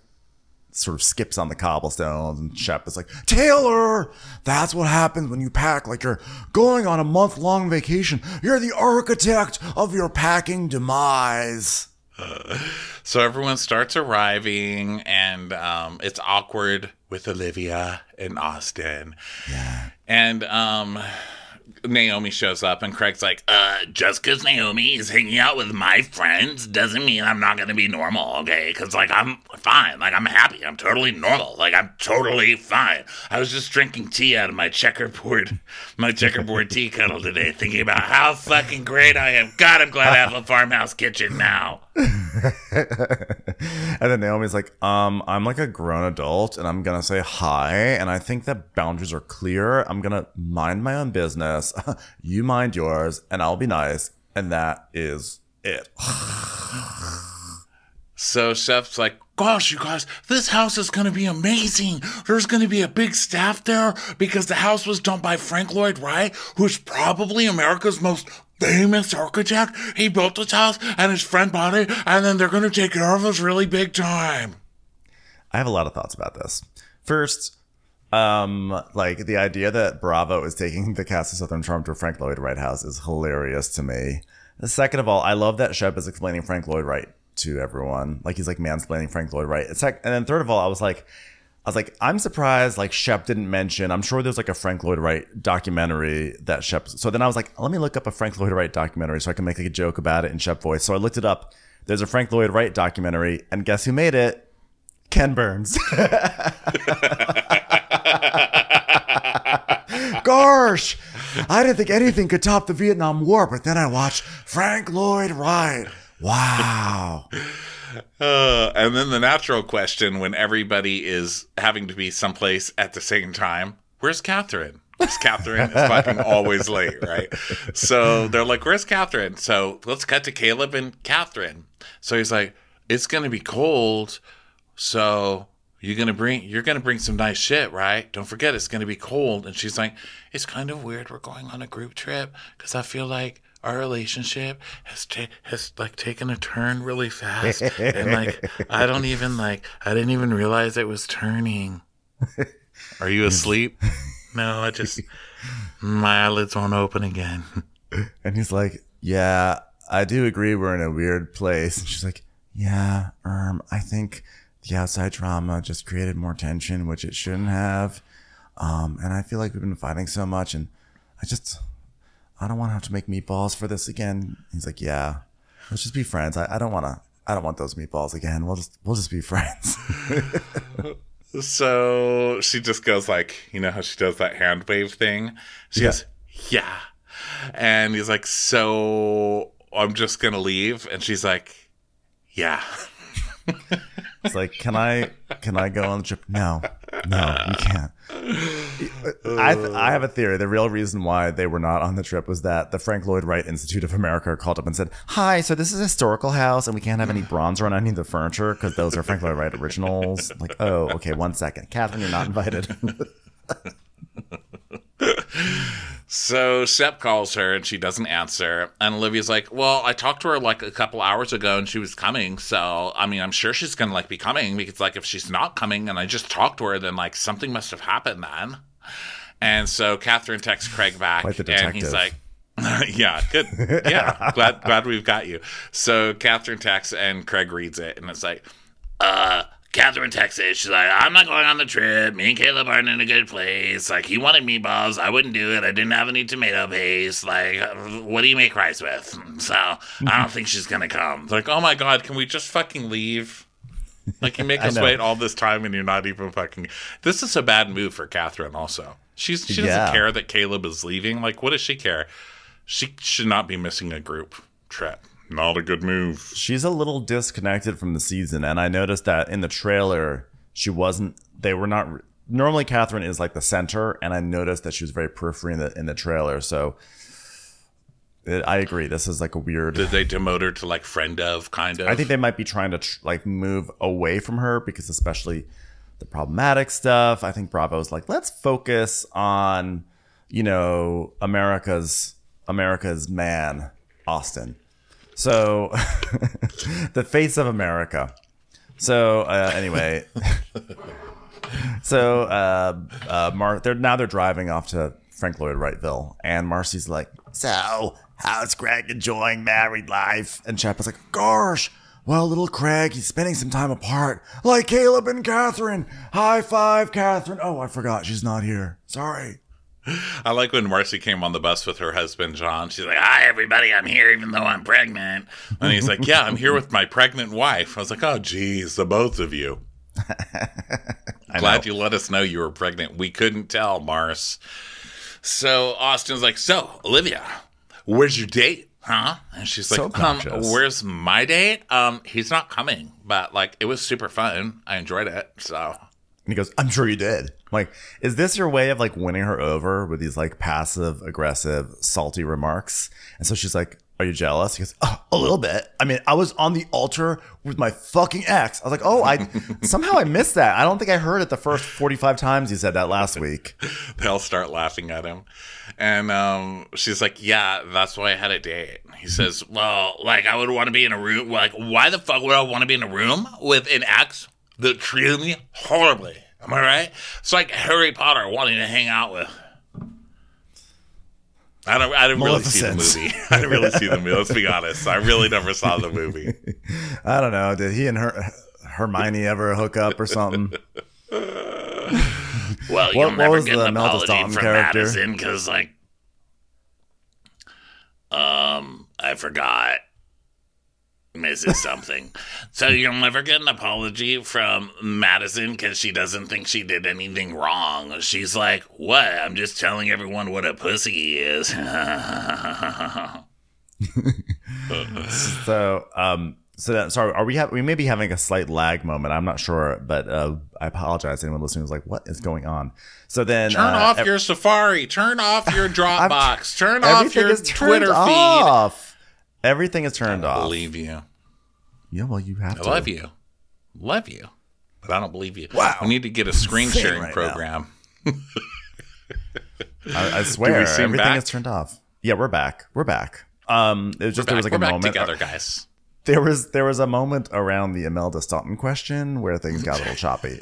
A: sort of skips on the cobblestones and Shep is like, Taylor, that's what happens when you pack like you're going on a month long vacation. You're the architect of your packing demise.
B: So everyone starts arriving, and um, it's awkward with Olivia and Austin. Yeah. And um, Naomi shows up, and Craig's like, uh, just because Naomi is hanging out with my friends doesn't mean I'm not going to be normal, okay? Because, like, I'm fine. Like, I'm happy. I'm totally normal. Like, I'm totally fine. I was just drinking tea out of my checkerboard, my checkerboard tea kettle today, thinking about how fucking great I am. God, I'm glad I have a farmhouse kitchen now.
A: And then Naomi's like, um, I'm like a grown adult and I'm gonna say hi. And I think that boundaries are clear. I'm gonna mind my own business. you mind yours, and I'll be nice. And that is it.
B: So Shep's like, gosh, you guys, this house is going to be amazing. There's going to be a big staff there because the house was done by Frank Lloyd Wright, who's probably America's most famous architect. He built this house and his friend bought it, and then they're going to take care of us really big time.
A: I have a lot of thoughts about this. First, um, like the idea that Bravo is taking the cast of Southern Charm to Frank Lloyd Wright house is hilarious to me. Second of all, I love that Shep is explaining Frank Lloyd Wright to everyone. Like he's like mansplaining Frank Lloyd Wright. It's like, and then third of all, I was like, I was like, I'm surprised like Shep didn't mention. I'm sure there's like a Frank Lloyd Wright documentary that Shep. So then I was like, let me look up a Frank Lloyd Wright documentary so I can make like a joke about it in Shep voice. So I looked it up. There's a Frank Lloyd Wright documentary, and guess who made it? Ken Burns. Gosh, I didn't think anything could top the Vietnam War, but then I watched Frank Lloyd Wright. Wow.
B: Uh, and then the natural question when everybody is having to be someplace at the same time where's Kathryn? Because Kathryn is fucking always late, right? So they're like, where's Kathryn? So let's cut to Caleb and Kathryn. So he's like, it's going to be cold. So you're going to bring, you're to bring some nice shit, right? Don't forget it's going to be cold. And she's like, it's kind of weird. We're going on a group trip because I feel like our relationship has ta- has like taken a turn really fast and like I don't even like I didn't even realize it was turning. Are you asleep? No, I just my eyelids won't open again.
A: And he's like, Yeah, I do agree we're in a weird place. And she's like, Yeah, um, I think the outside trauma just created more tension, which it shouldn't have. Um, and I feel like we've been fighting so much and I just I don't want to have to make meatballs for this again. He's like, Yeah, let's just be friends. I, I don't wanna I don't want those meatballs again. We'll just we'll just be friends.
B: So she just goes like, you know how she does that hand wave thing? She
A: Yeah.
B: goes, Yeah. And he's like, So I'm just gonna leave. And she's like, Yeah.
A: It's like, can I can I go on the trip? No, no, you can't. I I have a theory. The real reason why they were not on the trip was that the Frank Lloyd Wright Institute of America called up and said, "Hi, so this is a historical house, and we can't have any bronze on any of the furniture because those are Frank Lloyd Wright originals." Like, oh, okay, one second, Kathryn, you're not invited.
B: So Shep calls her and she doesn't answer. And Olivia's like, Well, I talked to her like a couple hours ago and she was coming. So, I mean, I'm sure she's going to like be coming because, like, if she's not coming and I just talked to her, then like something must have happened then. And so Kathryn texts Craig back and he's like, yeah, good. Yeah, glad glad we've got you. So Kathryn texts and Craig reads it and it's like, uh, Kathryn texted. She's like, I'm not going on the trip. Me and Caleb aren't in a good place. Like, he wanted meatballs. I wouldn't do it. I didn't have any tomato paste. Like, what do you make rice with? So, I don't think she's going to come. It's like, oh my God, can we just fucking leave? Like, you make
A: I
B: us
A: know.
B: wait all this time and you're not even fucking. This is a bad move for Kathryn, also. She's, she doesn't
A: Yeah.
B: care that Caleb is leaving. Like, what does she care? She should not be missing a group trip. Not a good move.
A: She's a little disconnected from the season, and I noticed that in the trailer, she wasn't. They were not. Normally, Kathryn is like the center, and I noticed that she was very periphery in the in the trailer. So, it, I agree. This is like a weird.
B: Did they demote her to like friend of kind of?
A: I think they might be trying to tr- like move away from her because, especially the problematic stuff. I think Bravo's like, let's focus on, you know, America's America's man, Austen. So, the face of America. So uh, anyway, so uh, uh, Mar- they're now they're driving off to Frank Lloyd Wrightville, and Marcie's like, "So, how's Greg enjoying married life?" And Shep is like, "Gosh, well, little Craig, he's spending some time apart, like Caleb and Kathryn. High five, Kathryn. Oh, I forgot she's not here. Sorry.
B: I like when Marcie came on the bus with her husband John. She's like, "Hi, everybody, I'm here even though I'm pregnant." And he's like, "Yeah, I'm here with my pregnant wife." I was like, "Oh, geez, the both of you." Glad you let us know you were pregnant. We couldn't tell, Mars. So Austen's like, "So, Olivia, where's your date?" Huh? And she's like,
A: So
B: um, where's my date? Um, he's not coming, but like, it was super fun. I enjoyed it. So
A: And he goes, I'm sure you did. I'm like, is this your way of like winning her over with these like passive, aggressive, salty remarks? And so she's like, Are you jealous? He goes, oh, A little bit. I mean, I was on the altar with my fucking ex. I was like, Oh, I somehow I missed that. I don't think I heard it the first 45 times you said that last week.
B: they'll start laughing at him. And um, she's like, Yeah, that's why I had a date. He says, Well, like, I would want to be in a room. Like, why the fuck would I want to be in a room with an ex that treated me horribly? Am I right? It's like Harry Potter wanting to hang out with. I don't. I didn't really see the movie. I didn't really see the movie. Let's be honest. I really never saw the movie.
A: I don't know. Did he and her Hermione ever hook up or something?
B: Well,
A: you'll What- never was get an the Imelda apology from character? Madison
B: because, like, um, I forgot Mrs. Something. so you'll never get an apology from Madison because she doesn't think she did anything wrong. She's like, "What? I'm just telling everyone what a pussy he is."
A: So, um, so that, sorry, are we have we may be having a slight lag moment. I'm not sure, but uh, I apologize. Anyone listening was like, "What is going on?" So then,
B: Turn
A: uh,
B: off
A: ev-
B: your Safari. Turn off your Dropbox. Turn off your
A: is turned
B: Twitter feed.
A: off. Everything is turned off.
B: Believe you.
A: Yeah, well, you have
B: I
A: to.
B: love you. Love you. But I don't believe you.
A: Wow.
B: We need to get a screen
A: Insane
B: sharing
A: right
B: program.
A: I, I swear, everything
B: back?
A: is turned off. Yeah, we're back. We're back. Um, it was just there was like
B: We're
A: a moment.
B: together, guys.
A: There was there was a moment around the Imelda Staunton question where things got a little choppy.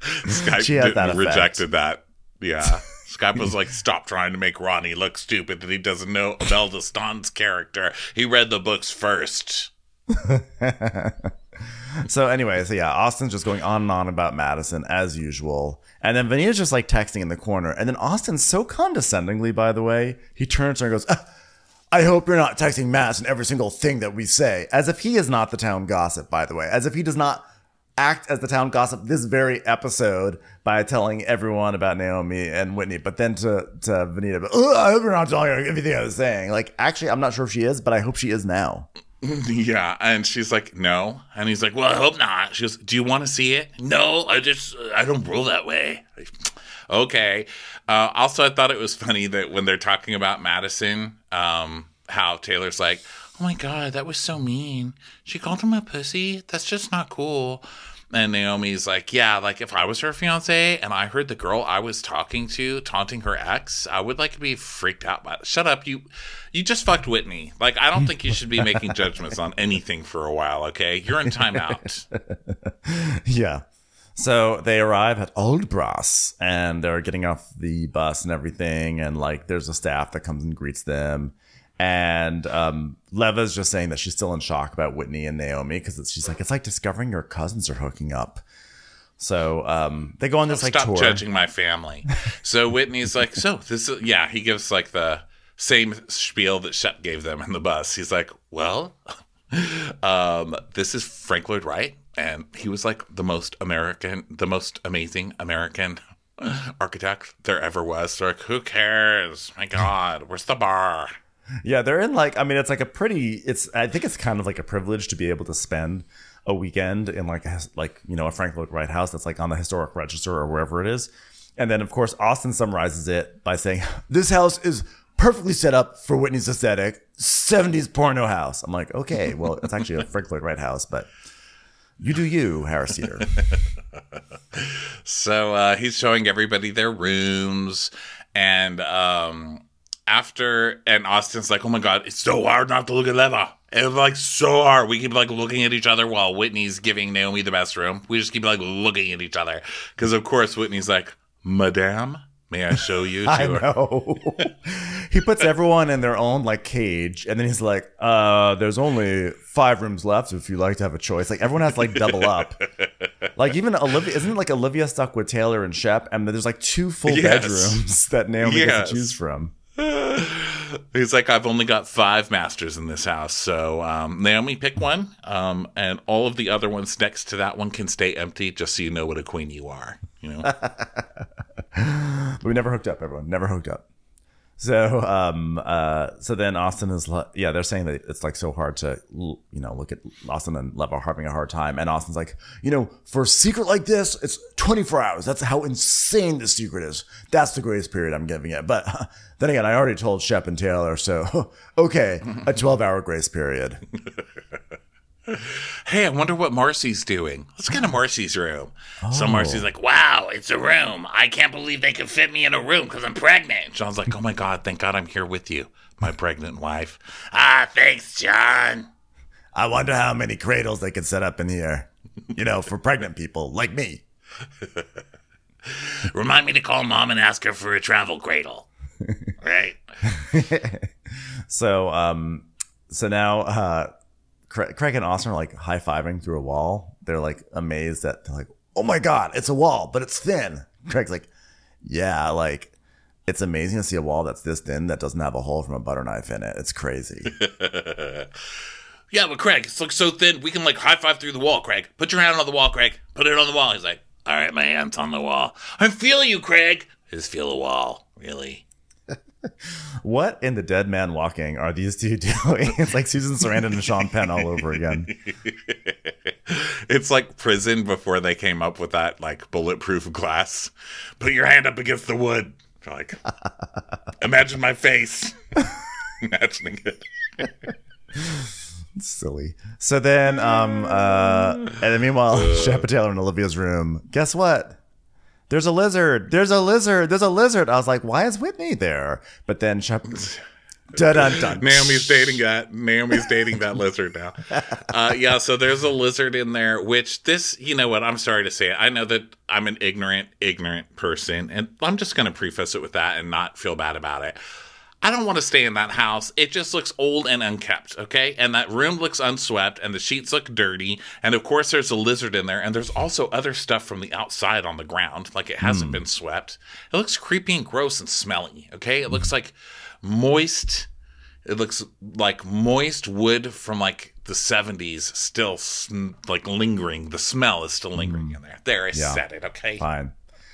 B: Skype
A: She had that
B: rejected that. Yeah. Skype was like, stop trying to make Ronnie look stupid that he doesn't know Imelda Staunton's character. He read the books first.
A: So anyway, so yeah, Austen's just going on and on about Madison as usual. And then Venita's just like texting in the corner. And then Austen, so condescendingly, by the way, he turns to her and goes, "Ah, I hope you're not texting Madison every single thing that we say. As if he is not the town gossip, by the way. As if he does not act as the town gossip this very episode by telling everyone about Naomi and Whitney. But then to, to Venita, "Ugh, I hope you're not telling her everything I was saying. Like, actually, I'm not sure if she is, but I hope she is now.
B: Yeah. And she's like, no. And he's like, well, I hope not. She goes, do you want to see it? No, I just, I don't roll that way. okay. Uh, also, I thought it was funny that when they're talking about Madison, um, how Taylor's like, oh my God, that was so mean. She called him a pussy. That's just not cool. And Naomi's like, yeah, like if I was her fiance and I heard the girl I was talking to taunting her ex, I would like be freaked out by it. Shut up, you you just fucked Whitney. Like I don't think you should be making judgments on anything for a while, okay? You're in timeout.
A: Yeah. So they arrive at Auldbrass and they're getting off the bus and everything. And like there's a staff that comes and greets them. And um, Leva's just saying that she's still in shock about Whitney and Naomi because she's like, it's like discovering your cousins are hooking up. So um, they go on this like
B: Stop
A: tour.
B: judging my family. So Whitney's like, so this is yeah, he gives like the same spiel that Shep gave them in the bus. He's like, Well, um, this is Frank Lloyd Wright, and he was like the most American the most amazing American architect there ever was. They're like, Who cares? My God, where's the bar?
A: Yeah, they're in like I mean it's like a pretty it's I think it's kind of like a privilege to be able to spend a weekend in like a, like you know a Frank Lloyd Wright house that's like on the historic register or wherever it is. And then of course Austen summarizes it by saying this house is perfectly set up for Whitney's aesthetic 70s porno house. I'm like, "Okay, well it's actually a Frank Lloyd Wright house, but you do you, Harris Teeter."
B: So uh, he's showing everybody their rooms, and um, after and Austen's like, "Oh my god, it's so hard not to look at Leva." It's like so hard. We keep like looking at each other while Whitney's giving Naomi the best room. We just keep like looking at each other because, of course, Whitney's like, "Madame, May I show you to
A: I
B: her?
A: know. he puts everyone in their own like cage, and then he's like, "Uh, there's only five rooms left if you'd like to have a choice." Like everyone has to like double up. Like even Olivia, isn't it like Olivia stuck with Taylor and Shep, and there's like two full
B: Yes.
A: bedrooms that Naomi gets to choose from.
B: He's like, I've only got five masters in this house. So, um, Naomi, pick one. Um, and all of the other ones next to that one can stay empty just so you know what a queen you are. You know?
A: We never hooked up. Everyone never hooked up. So, um, uh, so then Austen is, li- yeah, they're saying that it's like so hard to, you know, look at Austen and Lev are having a hard time. And Austen's like, you know, for a secret like this, it's 24 hours. That's how insane the secret is. That's the greatest period I'm giving it. But then again, I already told Shep and Taylor, so okay, a 12 hour grace period.
B: hey, I wonder what Marcie's doing. Let's get to Marcie's room. So
A: Oh.
B: Marcie's like, wow, it's a room. I can't believe they could fit me in a room because I'm pregnant. John's like, oh my God, thank God I'm here with you, my pregnant wife. Ah, thanks, John.
A: I wonder how many cradles they could set up in here, you know, for pregnant people like me.
B: Remind me to call mom and ask her for a travel cradle. right?
A: So, um, so now, uh, Cra- Craig and Austin are like high fiving through a wall. They're like amazed that they're like, oh my God, it's a wall, but it's thin. Craig's like, yeah, like it's amazing to see a wall that's this thin that doesn't have a hole from a butter knife in it. It's crazy.
B: Yeah, but Craig, it looks so thin. We can like high five through the wall, Craig. Put your hand on the wall, Craig. Put it on the wall. He's like, all right, my hand's on the wall. I feel you, Craig. Just feel the wall, really.
A: What in the Dead Man Walking are these two doing? it's like Susan Sarandon and Sean Penn all over again.
B: It's like prison before they came up with that like bulletproof glass. Put your hand up against the wood. Like, imagine my face. Imagining it.
A: silly. So then, um, uh, and then meanwhile, Shep and Taylor in Olivia's room. Guess what? There's a lizard. There's a lizard. There's a lizard. I was like, why is Whitney there? But then Shep. Dun dun dun.
B: Naomi's dating that. Naomi's dating that lizard now. Uh, yeah, so there's a lizard in there. Which this, you know what? I'm sorry to say it. I know that I'm an ignorant, ignorant person, and I'm just going to preface it with that and not feel bad about it. I don't want to stay in that house. It just looks old and unkept, okay? And that room looks unswept, and the sheets look dirty. And of course, there's a lizard in there, and there's also other stuff from the outside on the ground, like it hasn't hmm. been swept. It looks creepy and gross and smelly, okay? It looks like moist. It looks like moist wood from like the 70s, still sm- like lingering. The smell is still lingering hmm. in there. There, I
A: Yeah.
B: said it, okay?
A: Fine.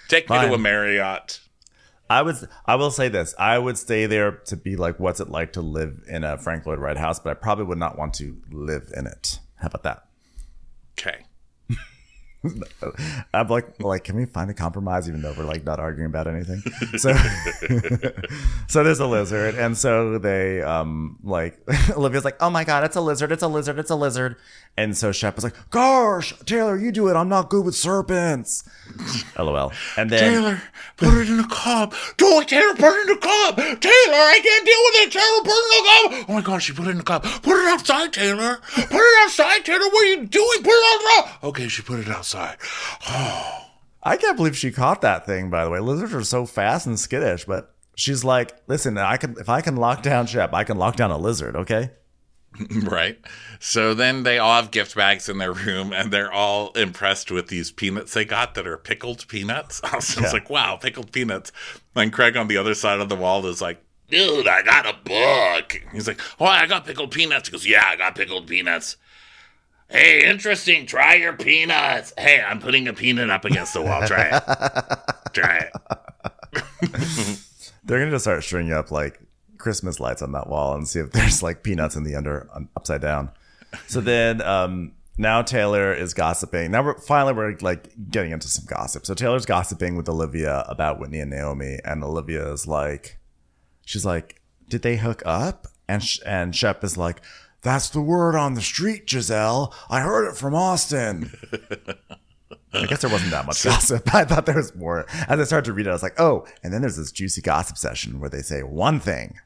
B: Take me to a Marriott.
A: I would. I will say this. I would stay there to be like, what's it like to live in a Frank Lloyd Wright house? But I probably would not want to live in it. How about that?
B: Okay.
A: I'm like, like, can we find a compromise even though we're like not arguing about anything? So, so there's a lizard, and so they, um, like, Olivia's like, oh my god, it's a lizard, it's a lizard, it's a lizard, and so Shep is like, gosh, Taylor, you do it. I'm not good with serpents. LOL. And then
B: Taylor, put it in a cup. Do it, Taylor, put it in a cup. Taylor, I can't deal with it. Taylor, put it in a cup. Oh my gosh, she put it in a cup. Put it outside, Taylor. Put it outside, Taylor. What are you doing? Put it outside. Okay, she put it outside.
A: I can't believe she caught that thing. By the way, lizards are so fast and skittish, but she's like, listen, I can if I can lock down Shep, I can lock down a lizard. Okay.
B: Right. So then they all have gift bags in their room and they're all impressed with these peanuts they got that are pickled peanuts. I was
A: Yeah.
B: like, wow, pickled peanuts. And Craig on the other side of the wall is like, dude, I got a book. He's like, oh, I got pickled peanuts. He goes, yeah, I got pickled peanuts. Hey, interesting. Try your peanuts. Hey, I'm putting a peanut up against the wall. Try it. Try it.
A: They're gonna just start stringing up like Christmas lights on that wall and see if there's like peanuts in the under um, upside down. So then, um, now Taylor is gossiping. Now we're finally we're like getting into some gossip. So Taylor's gossiping with Olivia about Whitney and Naomi, and Olivia is like, she's like, did they hook up? And Sh- and Shep is like, that's the word on the street, Giselle. I heard it from Austen. I guess there wasn't that much gossip. I thought there was more. As I started to read it, I was like, oh, and then there's this juicy gossip session where they say one thing.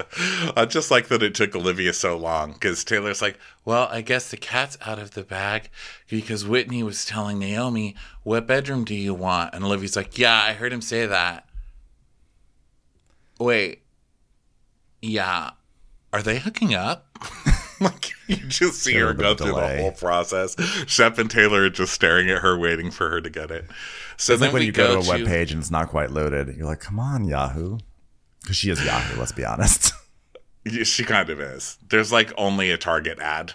B: I uh, just like that it took Olivia so long because Taylor's like, well, I guess the cat's out of the bag because Whitney was telling Naomi, what bedroom do you want? And Olivia's like, yeah, I heard him say that. Wait, yeah, are they hooking up? like you just see her go through the whole process. Shep and Taylor are just staring at her, waiting for her to get it. So
A: It's
B: then
A: like when you go,
B: go,
A: to a web page and it's not quite loaded. You're like, come on, Yahoo. Because she is Yahoo, let's be honest.
B: Yeah, She kind of is. There's like only a Target ad.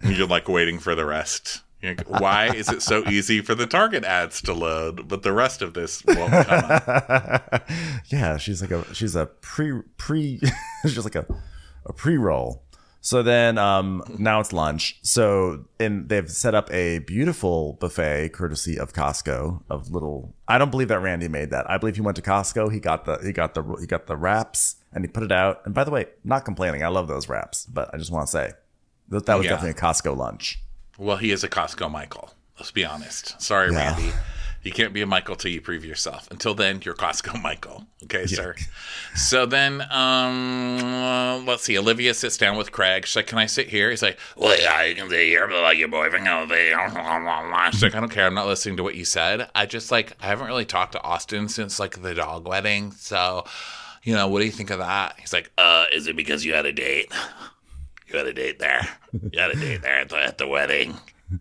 B: And you're like waiting for the rest. Like, Why is it so easy for the Target ads to load, but the rest of this won't come up?
A: yeah, she's like a she's a pre pre she's just like a a pre roll. So then um now it's lunch. So and they've set up a beautiful buffet courtesy of Costco of little I don't believe that Randy made that. I believe he went to Costco, he got the he got the he got the wraps and he put it out. And by the way, not complaining. I love those wraps, but I just want to say that that was
B: Yeah.
A: definitely a Costco lunch.
B: Well, he is a Costco Michael. Let's be honest. Sorry,
A: Yeah.
B: Randy. You can't be a Michael till you prove yourself. Until then, you're Costco Michael. Okay, sir. So then, um, uh, let's see. Olivia sits down with Craig. She's like, "Can I sit here?" He's like, "Well, yeah, you can sit here, but like your boyfriend be." She's like, "I don't care. I'm not listening to what you said. I just like I haven't really talked to Austen since like the dog wedding. So, you know, what do you think of that?" He's like, "Uh, is it because you had a date? You had a date there. You had a date there at the, at the wedding."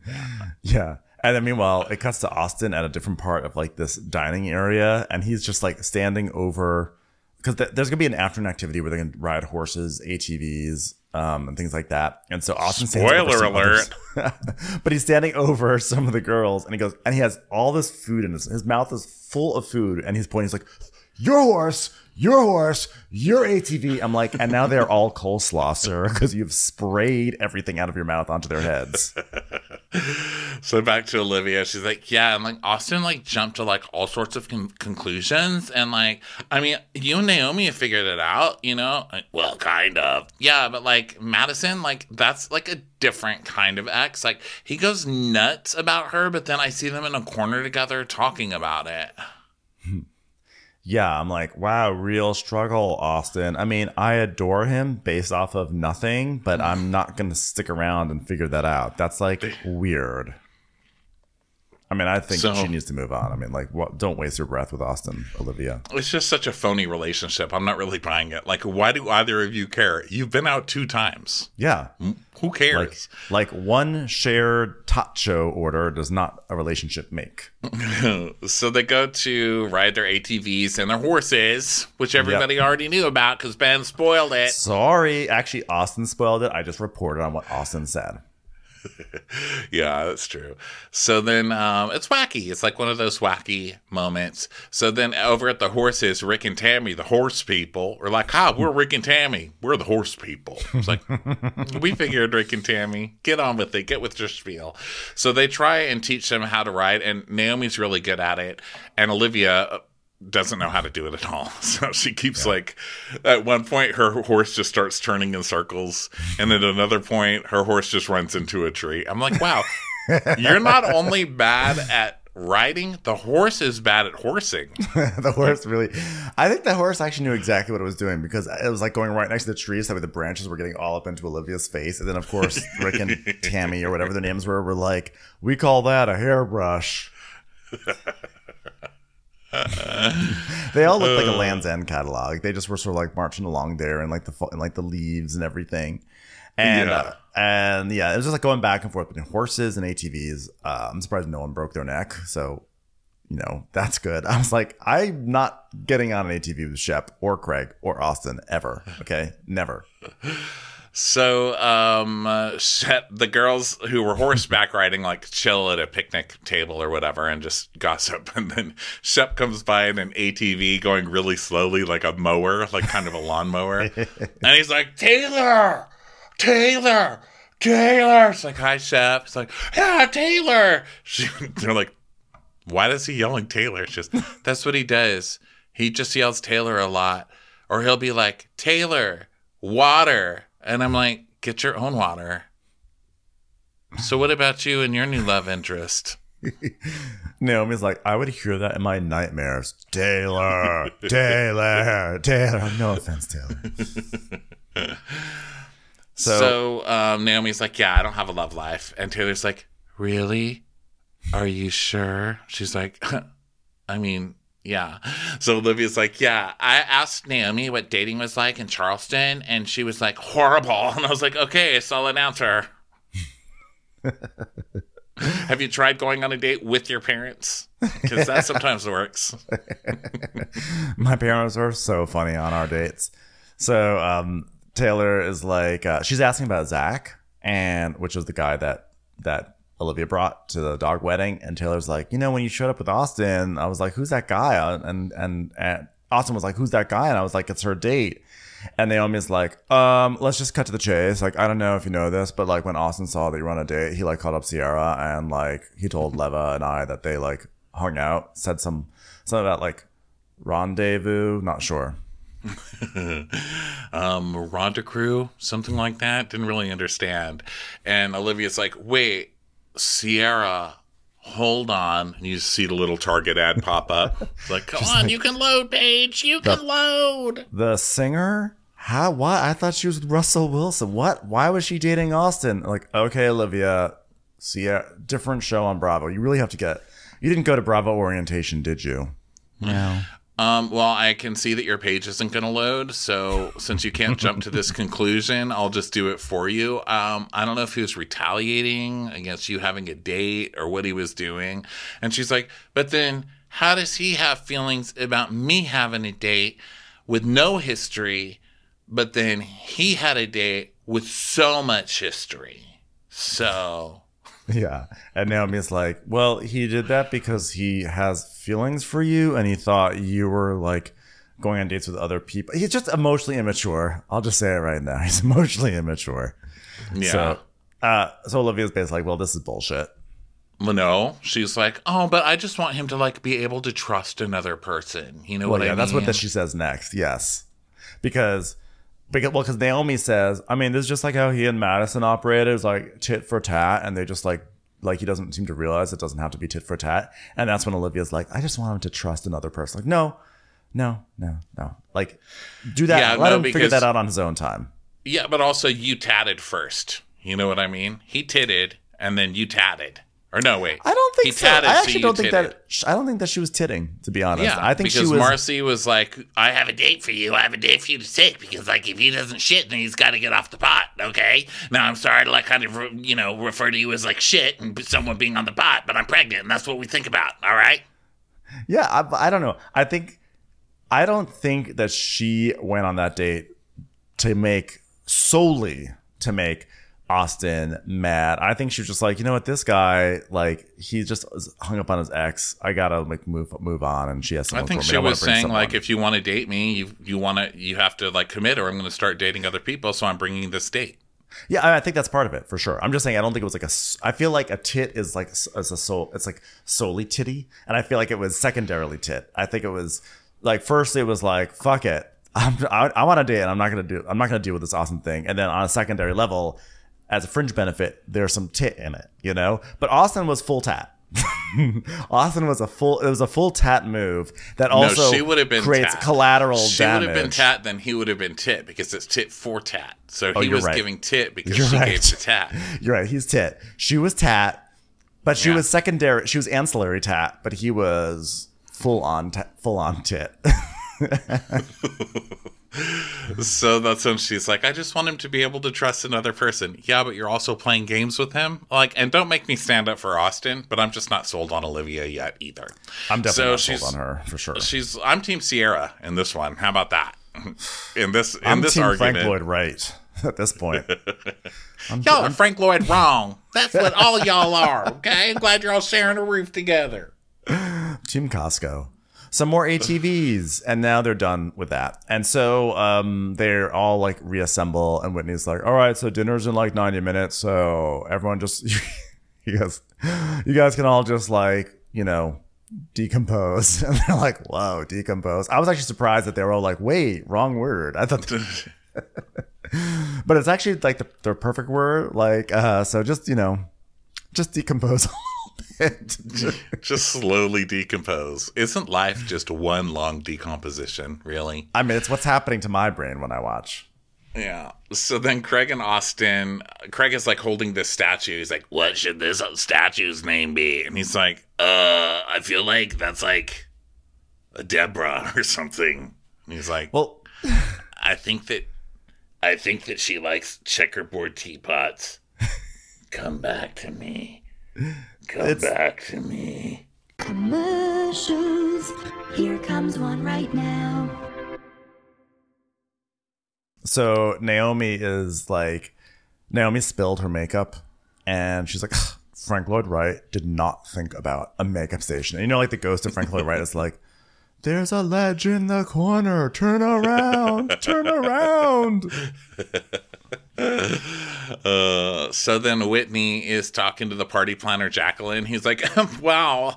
A: Yeah. And then meanwhile, it cuts to Austen at a different part of like this dining area, and he's just like standing over because th- there's gonna be an afternoon activity where they're gonna ride horses, ATVs, um, and things like that. And so Austen
B: Spoiler
A: others- but he's standing over some of the girls, and he goes, and he has all this food in his his mouth is full of food, and he's pointing. He's like, "Your horse." Your horse, your ATV. I'm like, and now they're all coleslaw, sir, because you've sprayed everything out of your mouth onto their heads.
B: So back to Olivia, she's like, "Yeah," and like Austen like jumped to like all sorts of con- conclusions, and like, I mean, you and Naomi have figured it out, you know? Well, kind of, yeah, but like Madison, like that's like a different kind of ex. Like he goes nuts about her, but then I see them in a corner together talking about it.
A: Yeah, I'm like, wow, real struggle, Austen. I mean, I adore him based off of nothing, but I'm not going to stick around and figure that out. That's like weird. I mean, I think
B: So-
A: she needs to move on. I mean, like, what, don't waste your breath with Austen, Olivia.
B: It's just such a phony relationship. I'm not really buying it. Like, why do either of you care? You've been out two times.
A: Yeah.
B: Who cares?
A: like one shared tacho order does not a relationship make.
B: so they go to ride their ATVs and their horses, which everybody already knew about because Ben spoiled it.
A: Sorry. Actually, Austen spoiled it. I just reported on what Austen said.
B: Yeah, that's true. So then um, it's wacky. It's like one of those wacky moments. So then over at the horses, Rick and Tammy, the horse people, are like, "Ah, we're Rick and Tammy. We're the horse people." It's like we figured Rick and Tammy, get on with it, get with your spiel. So they try and teach them how to ride, and Naomi's really good at it, and Olivia doesn't know how to do it at all. So she keeps like, at one point, her horse just starts turning in circles. And at another point, her horse just runs into a tree. I'm like, wow, you're not only bad at riding, the horse is bad at horsing.
A: the horse really i think the horse actually knew exactly what it was doing because it was like going right next to the trees so the branches were getting all up into olivia's face and then of course rick and tammy or whatever their names were were like we call that a hairbrush they all looked like a Land's End catalog. They just were sort of like marching along there and like the and like the leaves and everything. And
B: Yeah.
A: uh, and yeah, it was just like going back and forth between horses and ATVs. Uh, I'm surprised no one broke their neck. So you know that's good. I was like, I'm not getting on an ATV with Shep or Craig or Austin ever. Okay, never.
B: So, um, uh, Shep, the girls who were horseback riding, like chill at a picnic table or whatever, and just gossip. And then Shep comes by in an ATV going really slowly, like a mower, like kind of a lawnmower. and he's like, Taylor, Taylor, Taylor. It's like, hi, Shep. It's like, yeah, Taylor. She, they're like, why is he yelling Taylor? It's just, that's what he does. He just yells Taylor a lot. Or he'll be like, Taylor, water. And I'm like, get your own water. So what about you and your new love interest?
A: Naomi's like, I would hear that in my nightmares. Taylor, Taylor, Taylor. No offense, Taylor.
B: So,
A: So-
B: um, Naomi's like, yeah, I don't have a love life. And Taylor's like, really? Are you sure? She's like, I mean, yeah. So Olivia's like, yeah, I asked Naomi what dating was like in Charleston, and she was like, horrible. And I was like, okay, solid answer. Her. Have you tried going on a date with your parents? Because that sometimes works.
A: My parents were so funny on our dates. So um, Taylor is like, uh, she's asking about Zach, and which was the guy that that Olivia brought to the dog wedding. And Taylor's like, you know, when you showed up with Austen, I was like, who's that guy? And and, and Austen was like, who's that guy? And I was like, it's her date. And Naomi's like, um, let's just cut to the chase. Like, I don't know if you know this, but like when Austen saw that you were on a date, he like called up Ciara and like he told Leva and I that they like hung out, said some something about like rendezvous. Not sure.
B: um, Crew, something like that. Didn't really understand. And Olivia's like, wait, Ciara, hold on. And you see the little Target ad pop up. It's like, come on, you can load, Paige. You can load.
A: The singer? How? What? I thought she was with Russell Wilson. What? Why was she dating Austen? Like, okay, Olivia, Ciara, different show on Bravo. You really have to get. You didn't go to Bravo orientation, did you? No.
B: Um, well, I can see that your page isn't going to load. So since you can't jump to this conclusion, I'll just do it for you. Um, I don't know if he was retaliating against you having a date or what he was doing. And she's like, but then how does he have feelings about me having a date with no history, but then he had a date with so much history? So
A: Yeah. And Naomi's like, well, he did that because he has feelings for you and he thought you were like going on dates with other people. He's just emotionally immature. I'll just say it right now. He's emotionally immature.
B: yeah.
A: So, uh, so Olivia's basically like, well, this is bullshit.
B: Well, no, she's like, oh, but I just want him to like be able to trust another person. You know
A: Well,
B: what
A: yeah,
B: I mean?
A: that's what that she says next. Yes, because because well, because Naomi says, I mean, this is just like how he and Madison operated. It was like tit for tat, and they just like like he doesn't seem to realize it doesn't have to be tit for tat. And that's when Olivia's like, I just want him to trust another person. Like, no, no, no, no. Like, do that.
B: Yeah,
A: Let
B: no,
A: him figure that out on his own time.
B: Yeah, but also you tatted first. You know what I mean? He titted and then you tatted. Or no, wait.
A: I don't think
B: he
A: so. I actually don't think
B: titted.
A: that. I don't think that she was titting. To be honest,
B: Yeah,
A: I think
B: because
A: she was.
B: Marcie was like, "I have a date for you. I have a date for you to take because, like, if he doesn't shit, then he's got to get off the pot." Okay. Now I'm sorry to like kind of you know refer to you as like shit and someone being on the pot, but I'm pregnant, and that's what we think about. All right.
A: Yeah, I, I don't know. I think I don't think that she went on that date to make solely to make Austen mad. I think she was just like, you know what, this guy, like, he just hung up on his ex. I gotta like move move on, and she has.
B: I think
A: me.
B: she
A: wanna
B: was saying like, if you want to date me, you you want to you have to like commit, or I'm going to start dating other people. So I'm bringing this date.
A: Yeah, I think that's part of it for sure. I'm just saying I don't think it was like a. I feel like a tit is like as a soul. It's like solely titty, and I feel like it was secondarily tit. I think it was like first it was like fuck it, I'm, I, I want to date, and I'm not gonna do. I'm not gonna deal with this awesome thing. And then on a secondary level, as a fringe benefit, there's some tit in it, you know. But Austen was full tat. Austen was a full. It was a full tat move that also
B: no, she would have been
A: creates
B: tat.
A: collateral
B: She
A: damage.
B: would have been tat, then he would have been tit because it's tit for tat. So
A: Oh,
B: he was
A: right.
B: giving tit because
A: You're
B: she
A: right.
B: gave the tat.
A: You're right. He's tit. She was tat, but she
B: Yeah.
A: was secondary. She was ancillary tat, but he was full on, ta- full on tit.
B: So that's when she's like, I just want him to be able to trust another person. Yeah, but you're also playing games with him. Like, and don't make me stand up for Austen, but I'm just not sold on Olivia yet either.
A: I'm definitely
B: So
A: sold on her for sure.
B: She's I'm Team Ciara in this one. How about that? In this in
A: I'm
B: this
A: Team
B: argument.
A: Frank Lloyd Wright at this point.
B: Y'all are Frank Lloyd wrong. That's what all y'all are, okay? I'm glad you're all sharing a roof together.
A: Team Costco. Some more ATVs, and now they're done with that. And so um, they're all like reassemble, and Whitney's like, "All right, so dinner's in like 90 minutes, so everyone just, you guys, you guys can all just like, you know, decompose." And they're like, "Whoa, decompose!" I was actually surprised that they were all like, "Wait, wrong word." I thought, but it's actually like the, the perfect word. Like, uh, so just you know, just decompose.
B: Just slowly decompose. Isn't life just one long decomposition, really?
A: I mean, it's what's happening to my brain when I watch.
B: Yeah. So then Craig and Austen, Craig is like holding this statue. He's like, "What should this statue's name be?" And he's like, "Uh, I feel like that's like a Deborah or something." And he's like,
A: Well,
B: "I think that, I think that she likes checkerboard teapots. Come back to me. Come
A: It's-
B: back to me."
C: Commercials. Here comes one right now.
A: so Naomi is like, Naomi spilled her makeup, and she's like, Frank Lloyd Wright did not think about a makeup station. And you know, like the ghost of Frank Lloyd Wright is like, there's a ledge in the corner. Turn around, turn around.
B: Uh, so then Whitney is talking to the party planner Jacqueline. He's like, "Wow,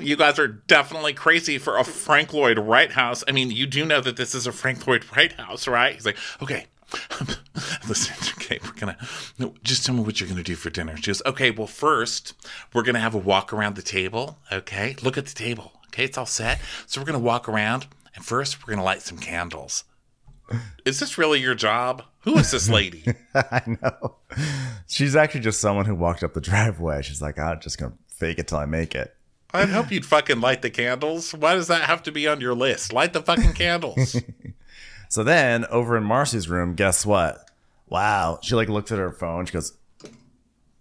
B: you guys are definitely crazy for a Frank Lloyd Wright house. I mean, you do know that this is a Frank Lloyd Wright house, right?" He's like, "Okay." Listen, okay, we're gonna no, just tell me what you're gonna do for dinner. She goes, okay, well, first we're gonna have a walk around the table. Okay, look at the table. Okay, it's all set. So we're gonna walk around, and first we're gonna light some candles. Is this really your job? Who is this lady?
A: I know. She's actually just someone who walked up the driveway. She's like, I'm just going to fake it till I make it.
B: I'd hope you'd fucking light the candles. Why does that have to be on your list? Light the fucking candles.
A: So then over in Marcie's room, guess what? Wow. She like looked at her phone. She goes,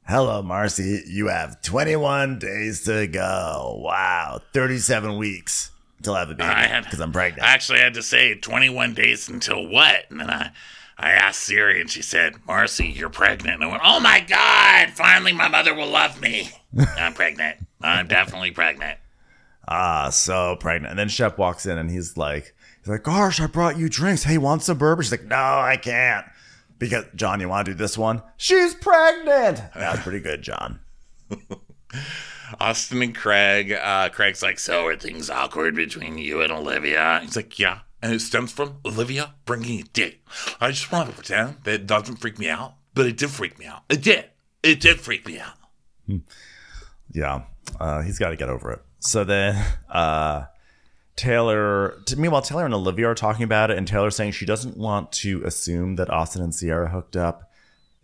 A: Hello, Marcie. You have 21 days to go. Wow. 37 weeks until I have a baby because I'm pregnant.
B: I actually had to say 21 days until what? And then I, I asked Siri and she said, Marcie, you're pregnant. And I went, oh my God, finally my mother will love me. I'm pregnant. I'm definitely pregnant.
A: ah, so pregnant. And then Shep walks in and he's like, he's like, gosh, I brought you drinks. Hey, want some bourbon? She's like, no, I can't. Because John, you want to do this one? She's pregnant. That's pretty good, John.
B: Austen and Craig. Uh, Craig's like, so are things awkward between you and Olivia? He's like, yeah. And it stems from Olivia bringing a dick. I just want to pretend that it doesn't freak me out, but it did freak me out. It did. It did freak me out.
A: Yeah, uh, he's got to get over it. So then, uh, Taylor. Meanwhile, Taylor and Olivia are talking about it, and Taylor's saying she doesn't want to assume that Austen and Ciara hooked up.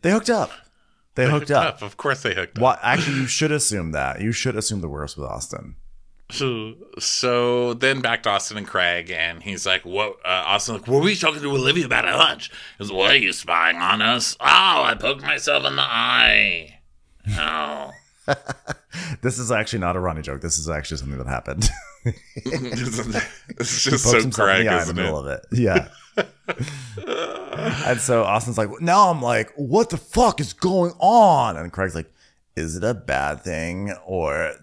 A: They hooked up. They, hooked, up.
B: Of course they hooked up.
A: What? Actually, you should assume that. You should assume the worst with Austen.
B: So, so then back to Austen and Craig, and he's like, "What?" Uh, Austen, like, "What were you talking to Olivia about at lunch?" He's, "What are you spying on us?" Oh, I poked myself in the eye. Oh,
A: This is actually not a Ronnie joke. This is actually something that happened.
B: it's just
A: Pokes
B: so
A: himself in
B: Craig,
A: the eye in the
B: isn't
A: middle
B: it?
A: of it. Yeah. and so Austen's like, now I'm like, what the fuck is going on? And Craig's like, is it a bad thing or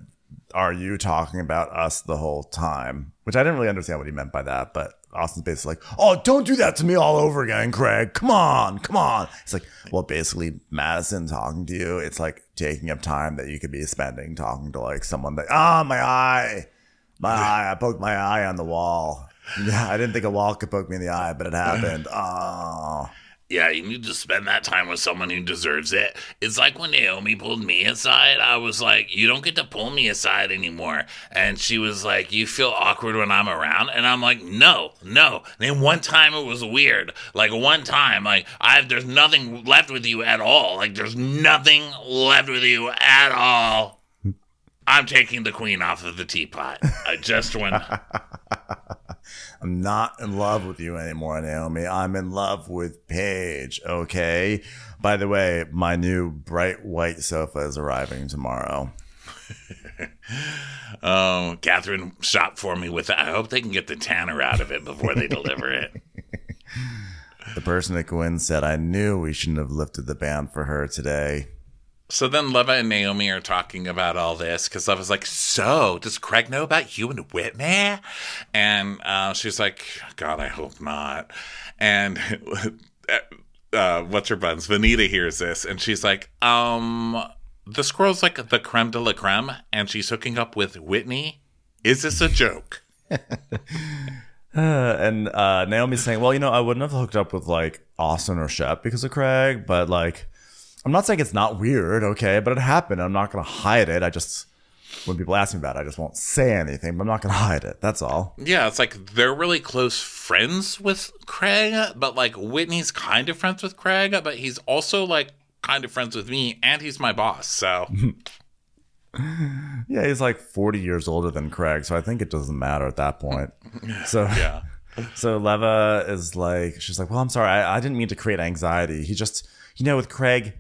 A: are you talking about us the whole time? Which I didn't really understand what he meant by that, but Austen's basically like, oh, don't do that to me all over again, Craig. Come on, come on. It's like, well, basically, Madison talking to you, it's like taking up time that you could be spending talking to like someone that, ah, my eye. My eye, I poked my eye on the wall. Yeah, I didn't think a wall could poke me in the eye, but it happened. Oh,
B: Yeah, you need to spend that time with someone who deserves it. It's like when Naomi pulled me aside, I was like, You don't get to pull me aside anymore. And she was like, You feel awkward when I'm around? And I'm like, No, no. And then one time it was weird. Like one time, like I there's nothing left with you at all. Like there's nothing left with you at all. I'm taking the queen off of the teapot. I just went
A: I'm not in love with you anymore, Naomi. I'm in love with Paige. Okay. By the way, my new bright white sofa is arriving tomorrow.
B: Um, Kathryn shop for me with it. I hope they can get the tanner out of it before they deliver it.
A: The person at Gwyn said, I knew we shouldn't have lifted the band for her today.
B: So then Leva and Naomi are talking about all this because Leva's like, So, does Craig know about you and Whitney? And uh, she's like, God, I hope not. And uh, what's her buns? Venita hears this and she's like, Um, the squirrel's like the creme de la creme and she's hooking up with Whitney. Is this a joke?
A: Uh, and uh, Naomi's saying, well, you know, I wouldn't have hooked up with like Austen or Shep because of Craig, but like, I'm not saying it's not weird, okay, but it happened. I'm not going to hide it. I just, when people ask me about it, I just won't say anything, but I'm not going to hide it. That's all.
B: Yeah, it's like they're really close friends with Craig, but like Whitney's kind of friends with Craig, but he's also like kind of friends with me, and he's my boss. So
A: Yeah, he's like 40 years older than Craig, so I think it doesn't matter at that point. So
B: yeah,
A: So Leva is like, she's like, well, I'm sorry, I, I didn't mean to create anxiety. He just, you know, with Craig,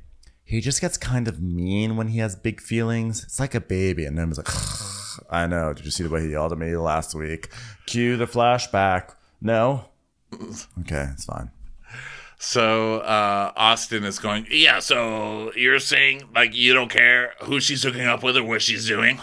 A: he just gets kind of mean when he has big feelings. It's like a baby. And then was like, I know. Did you see the way he yelled at me last week? Cue the flashback. No. Okay, it's fine.
B: So uh, Austen is going, yeah, so you're saying like you don't care who she's hooking up with or what she's doing?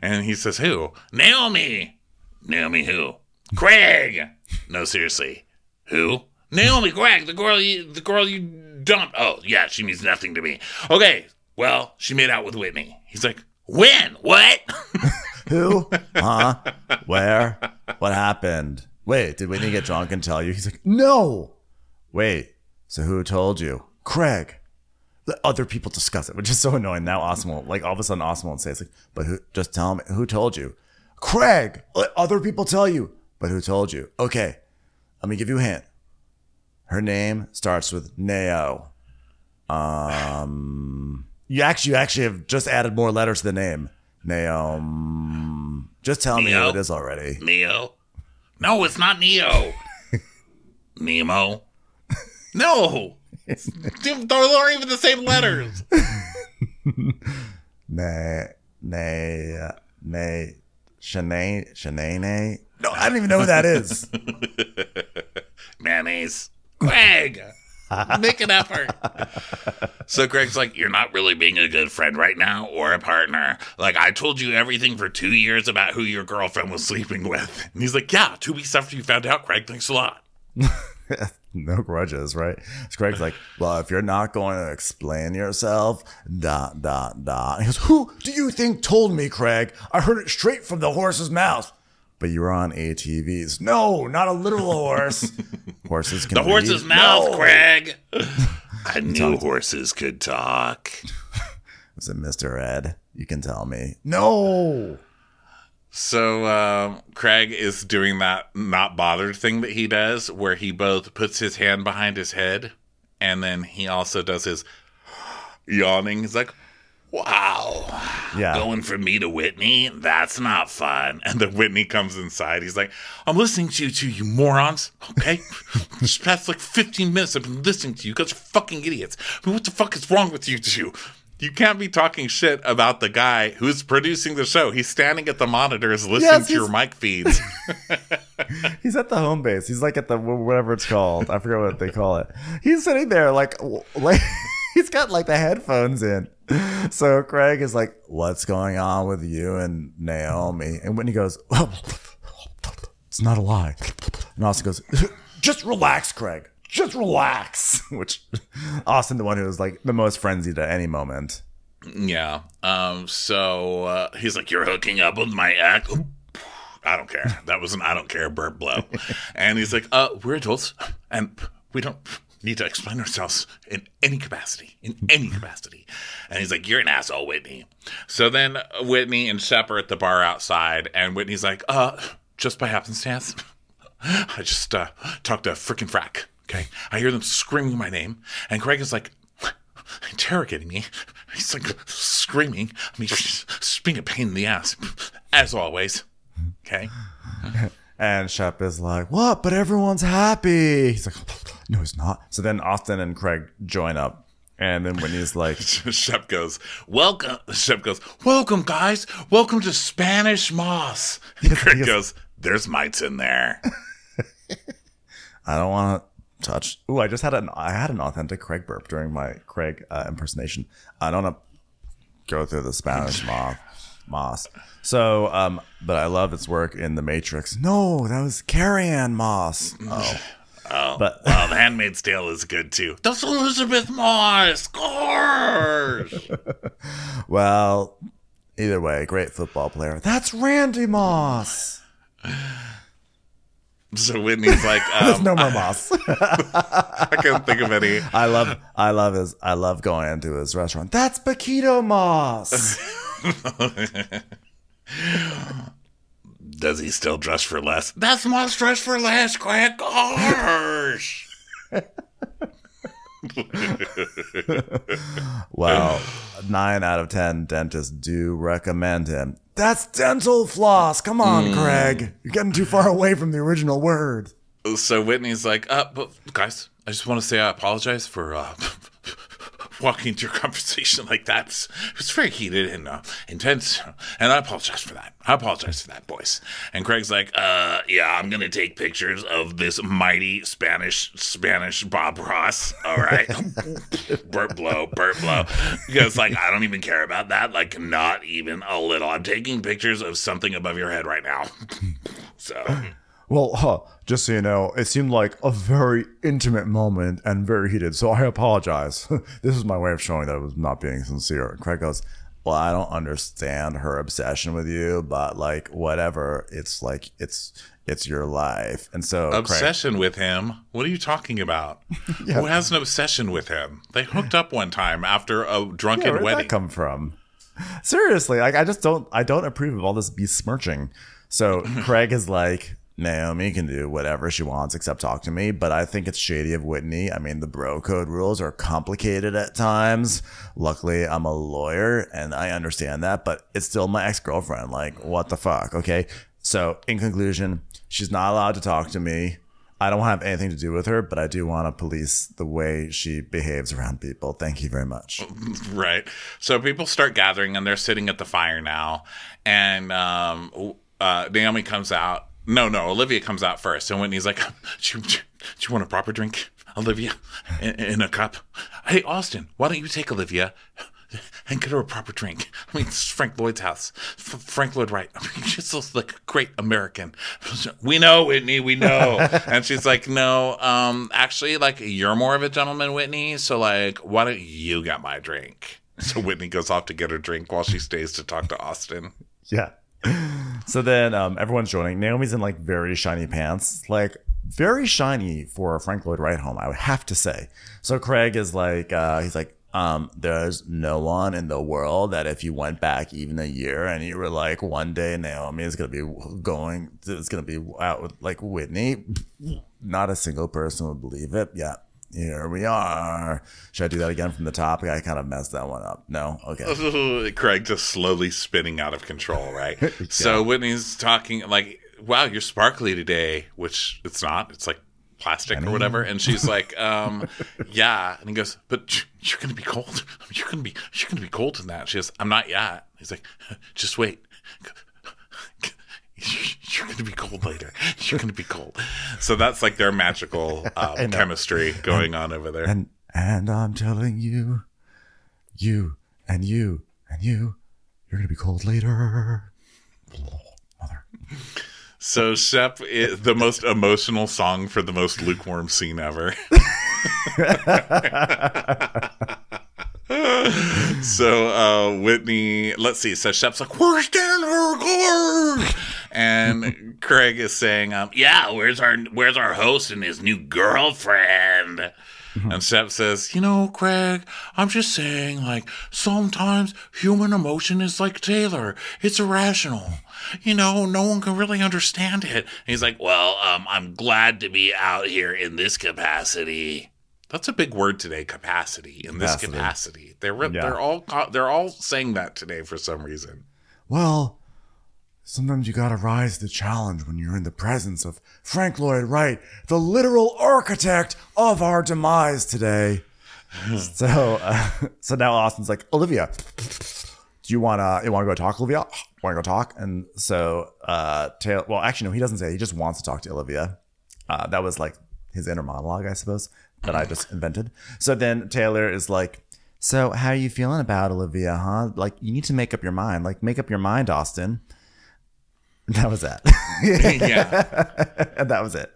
B: And he says, who? Naomi. Naomi who? Craig. No, seriously. Who? Naomi Craig, the girl you the girl you dumped. Oh, yeah, she means nothing to me. Okay, well, she made out with Whitney. He's like, when? What?
A: Who? Huh? Where? What happened? Wait, did Whitney get drunk and tell you? He's like, no. Wait, so who told you? Craig. Let other people discuss it, which is so annoying. Now Austen won't, like all of a sudden Austen won't say it's like, but who, just tell me, who told you? Craig. Let other people tell you, but who told you? Okay, let me give you a hint. Her name starts with Nao. Um, you actually, you actually have just added more letters to the name. Naom. Just tell me who
B: Neo?
A: it is already.
B: Neo. No, it's not Neo. Nemo. No. Those aren't even the same letters.
A: Nay, nay, nay, Shanae, Shanae. No, I don't even know who that is.
B: Mayonnaise. Greg. Make an effort. So Greg's like, You're not really being a good friend right now or a partner. Like, I told you everything for two years about who your girlfriend was sleeping with. And he's like, Yeah, two weeks after you found out, Craig, thanks a lot.
A: no grudges, right? So Greg's like, well, if you're not going to explain yourself, dot, dot, dot. He goes, who do you think told me, Craig? I heard it straight from the horse's mouth. But you were on ATVs. No, not a literal horse. Horses can talk.
B: The horse's mouth,
A: No.
B: Craig. I knew horses could talk.
A: Is it Mr. Ed? You can tell me. No.
B: So um, Craig is doing that not bothered thing that he does, where he both puts his hand behind his head, and then he also does his yawning. He's like, "Wow,
A: Yeah.
B: going from me to Whitney, that's not fun." And then Whitney comes inside. He's like, "I'm listening to you two, you morons. Okay, just past like 15 minutes, I've been listening to you because you're fucking idiots. I mean, what the fuck is wrong with you two? You can't be talking shit about the guy who's producing the show. He's standing at the monitors listening
A: Yes,
B: to your mic feeds.
A: He's at the home base. He's like at the whatever it's called. I forget what they call it. He's sitting there like like he's got like the headphones in. So Craig is like, "What's going on with you and Naomi?" And Whitney goes, "It's not a lie." And Austen goes, "Just relax, Craig. Just relax." Which Austen, the one who was like the most frenzied at any moment.
B: yeah. Um. So uh, he's like, "You're hooking up with my ex." I don't care. That was an I don't care burp blow. and he's like, "Uh, we're adults, and we don't need to explain ourselves in any capacity. In any capacity." And he's like, "You're an asshole, Whitney." So then Whitney and Shep are at the bar outside, and Whitney's like, "Uh, just by happenstance." I just uh, talked to freaking frack. Okay, I hear them screaming my name, and Craig is like interrogating me. He's like screaming. I mean, just being a pain in the ass, as always. Okay,
A: And Shep is like, "What? But everyone's happy." He's like, "No, he's not." So then Austen and Craig join up, and then Whitney's like,
B: Shep goes, "Welcome." Shep goes, "Welcome, guys. Welcome to Spanish Moss." And Craig
A: Yes.
B: goes, "There's mites in there."
A: I don't want to touch. Ooh, I just had an I had an authentic Craig burp during my Craig uh, impersonation. I don't want to go through the Spanish moth moss. So, um, but I love its work in The Matrix. No, that was Carrie-Anne Moss. Oh,
B: Oh,
A: But-
B: well, The Handmaid's Tale is good too. That's Elisabeth Moss. Scores.
A: well, either way, great football player. That's Randy Moss.
B: so Whitney's like,
A: There's
B: um,
A: no more Moss.
B: I can't think of any.
A: I love, I love his, I love going into his restaurant. That's Paquito Moss.
B: Does he still dress for less? That's my dress for less, Craig. Gosh.
A: Wow. Nine out of 10 dentists do recommend him. That's dental floss. Come on, Craig. You're getting too far away from the original word.
B: So Whitney's like, uh, but guys, I just want to say I apologize for uh, walking into your conversation like that. It was, was very heated and uh, intense, and I apologize for that. I apologize for that, boys. And Craig's like, uh, yeah, I'm gonna take pictures of this mighty Spanish Spanish Bob Ross. All right, Burt blow, Burt blow. Because like I don't even care about that. Like not even a little. I'm taking pictures of something above your head right now. so.
A: Well, huh, just so you know, it seemed like a very intimate moment and very heated. So I apologize. this is my way of showing that I was not being sincere. And Craig goes, Well, I don't understand her obsession with you, but like whatever. It's like it's it's your life. And so Craig,
B: obsession with him. What are you talking about? Who has an obsession with him? They hooked up one time after a
A: yeah,
B: drunken
A: where did
B: wedding.
A: that come from? Seriously, like I just don't I don't approve of all this besmirching. So Craig is like, Naomi can do whatever she wants except talk to me, but I think it's shady of Whitney. I mean, the bro code rules are complicated at times. Luckily, I'm a lawyer and I understand that, but it's still my ex girlfriend. Like, what the fuck? Okay. So, in conclusion, she's not allowed to talk to me. I don't have anything to do with her, but I do want to police the way she behaves around people. Thank you very much.
B: right. So people start gathering and they're sitting at the fire now. And um, uh, Naomi comes out. No, no, Olivia comes out first. And Whitney's like, do you, do you want a proper drink, Olivia, in, in a cup? Hey, Austen, why don't you take Olivia and get her a proper drink? I mean, it's Frank Lloyd's house. F- Frank Lloyd Wright. I mean, she's just like a great American. We know, Whitney, we know. and she's like, no, um, actually, like, you're more of a gentleman, Whitney. So, like, why don't you get my drink? So Whitney goes off to get her drink while she stays to talk to Austen.
A: Yeah. So then um, everyone's joining. Naomi's in like very shiny pants, like very shiny for a Frank Lloyd Wright home, I would have to say. So Craig is like, uh, he's like, um, there's no one in the world that if you went back even a year and you were like, one day Naomi is gonna be going, it's gonna be out with like Whitney, not a single person would believe it. Yeah. Here we are. Should I do that again from the top? I kind of messed that one up. No? Okay.
B: Craig just slowly spinning out of control, right? So Whitney's talking like, "Wow, you're sparkly today," which it's not. It's like plastic or whatever. And she's like, um, "Yeah," and he goes, "But you're gonna be cold. You're gonna be you're gonna be cold in that." She goes, "I'm not yet." He's like, "Just wait." You're going to be cold later. You're going to be cold. So that's like their magical um, chemistry going on over there.
A: And and I'm telling you, you and you and you, you're gonna be cold later. Mother.
B: So Shep is the most emotional song for the most lukewarm scene ever. so uh Whitney, let's see. So Shep's like, "Where's Denver Gord?" And Craig is saying, um, "Yeah, where's our where's our host and his new girlfriend?" And Shep says, You know, Craig, I'm just saying, like, sometimes human emotion is like Taylor. It's irrational. You know, no one can really understand it. And he's like, Well, um, I'm glad to be out here in this capacity. That's a big word today, capacity. In this
A: Capacity.
B: capacity, they're re-
A: Yeah.
B: they're all they're all saying that today for some reason.
A: Well, sometimes you gotta rise to the challenge when you're in the presence of Frank Lloyd Wright, the literal architect of our demise today. so, uh, so now Austen's like, Olivia, do you wanna you wanna go talk, Olivia? Want to go talk? And so, uh, Taylor. Well, actually, no, he doesn't say. He just wants to talk to Olivia. Uh, that was like his inner monologue, I suppose, that I just invented. So then Taylor is like, So how are you feeling about Olivia, huh? Like you need to make up your mind. Like make up your mind, Austen. That was that.
B: yeah.
A: and that was it.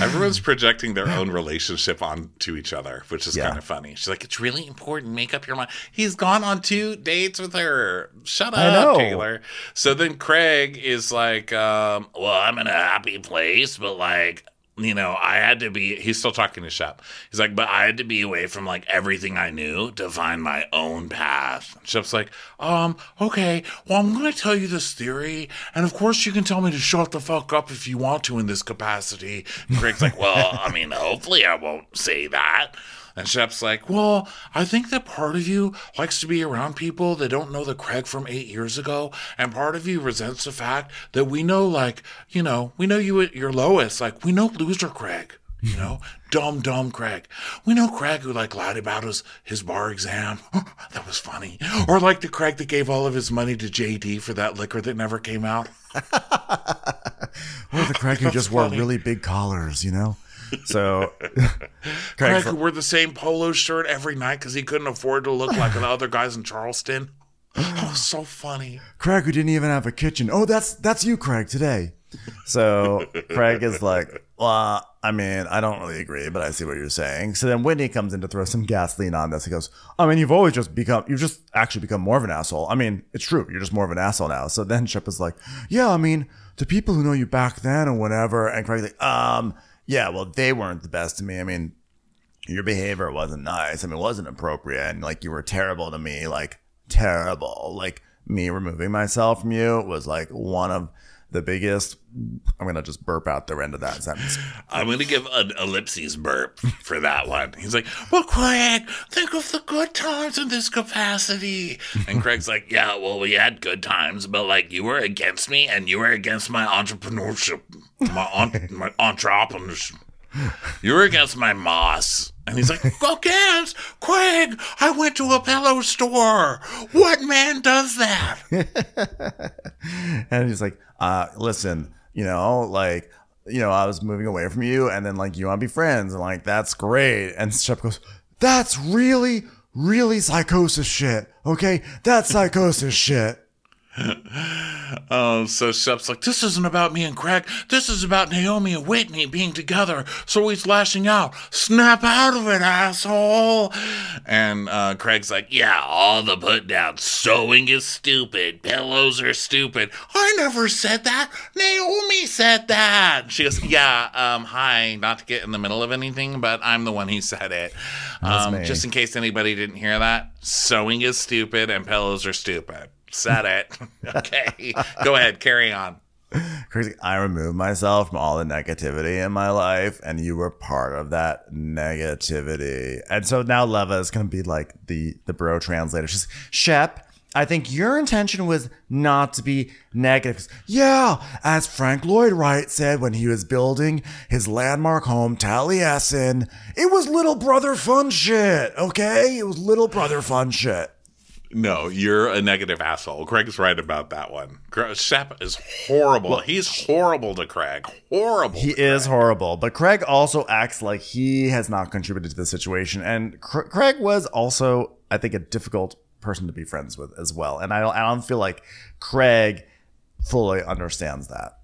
B: Everyone's projecting their own relationship onto each other, which is
A: Yeah.
B: kind of funny. She's like, "It's really important. Make up your mind." He's gone on two dates with her. Shut up. Taylor. So then Craig is like, um, "Well, I'm in a happy place, but like, you know, I had to be, he's still talking to Shep. He's like, but I had to be away from like everything I knew to find my own path. Shep's like, um, okay, well, I'm going to tell you this theory. And of course, you can tell me to shut the fuck up if you want to in this capacity. And Craig's like, well, I mean, hopefully I won't say that. And Shep's like, Well, I think that part of you likes to be around people that don't know the Craig from eight years ago. And part of you resents the fact that we know, like, you know, we know you at your lowest. Like, we know loser Craig, you know, dumb, dumb Craig. We know Craig who, like, lied about his, his bar exam. that was funny. Or like the Craig that gave all of his money to JD for that liquor that never came out.
A: Or the Craig who just wore really big collars, you know? So
B: Craig
A: Craig's
B: who wore the same polo shirt every night because he couldn't afford to look like the other guys in Charleston. Was so funny.
A: Craig who didn't even have a kitchen. Oh, that's that's you, Craig, today. So Craig is like, well, I mean, I don't really agree, but I see what you're saying. So then Whitney comes in to throw some gasoline on this. He goes, I mean, you've always just become, you've just actually become more of an asshole. I mean, it's true. You're just more of an asshole now. So then Shep is like, yeah, I mean, the people who know you back then or whatever. And Craig's like, um, yeah, well, they weren't the best to me. I mean, your behavior wasn't nice. I mean, it wasn't appropriate. And like, you were terrible to me, like, terrible. Like, me removing myself from you was like one of the biggest. I'm to just burp out the end of that sentence.
B: I'm to give an ellipses burp for that one. He's like, Well, Craig, think of the good times in this capacity. And Craig's like, Yeah, well, we had good times, but like you were against me and you were against my entrepreneurship, my, on, my entrepreneurship. You were against my moss. And he's like, Against? Craig, I went to a pillow store. What man does that?
A: and he's like, uh, listen, you know, like, you know, I was moving away from you and then like you want to be friends and like that's great. And Shep goes, That's really, really psychosis shit. Okay? That's psychosis shit.
B: Oh, so Shep's like, this isn't about me and Craig. This is about Naomi and Whitney being together. So he's lashing out. Snap out of it, asshole. And uh, Craig's like, yeah, all the put down. Sewing is stupid. Pillows are stupid. I never said that. Naomi said that. She goes, yeah, um, hi, not to get in the middle of anything, but I'm the one who said it. Um, just in case anybody didn't hear that, sewing is stupid and pillows are stupid. Said it. okay. Go ahead. Carry on.
A: Crazy. I removed myself from all the negativity in my life, and you were part of that negativity. And so now Leva is going to be like the the bro translator. She's Shep. I think your intention was not to be negative. Yeah, as Frank Lloyd Wright said when he was building his landmark home, Taliesin, it was little brother fun shit. Okay, it was little brother fun shit.
B: No, you're a negative asshole. Craig's right about that one. Shep is horrible. He's horrible to Craig. Horrible.
A: He is
B: Craig.
A: horrible, but Craig also acts like he has not contributed to the situation. And Cr- Craig was also, I think, a difficult person to be friends with as well. And I don't, I don't feel like Craig fully understands that.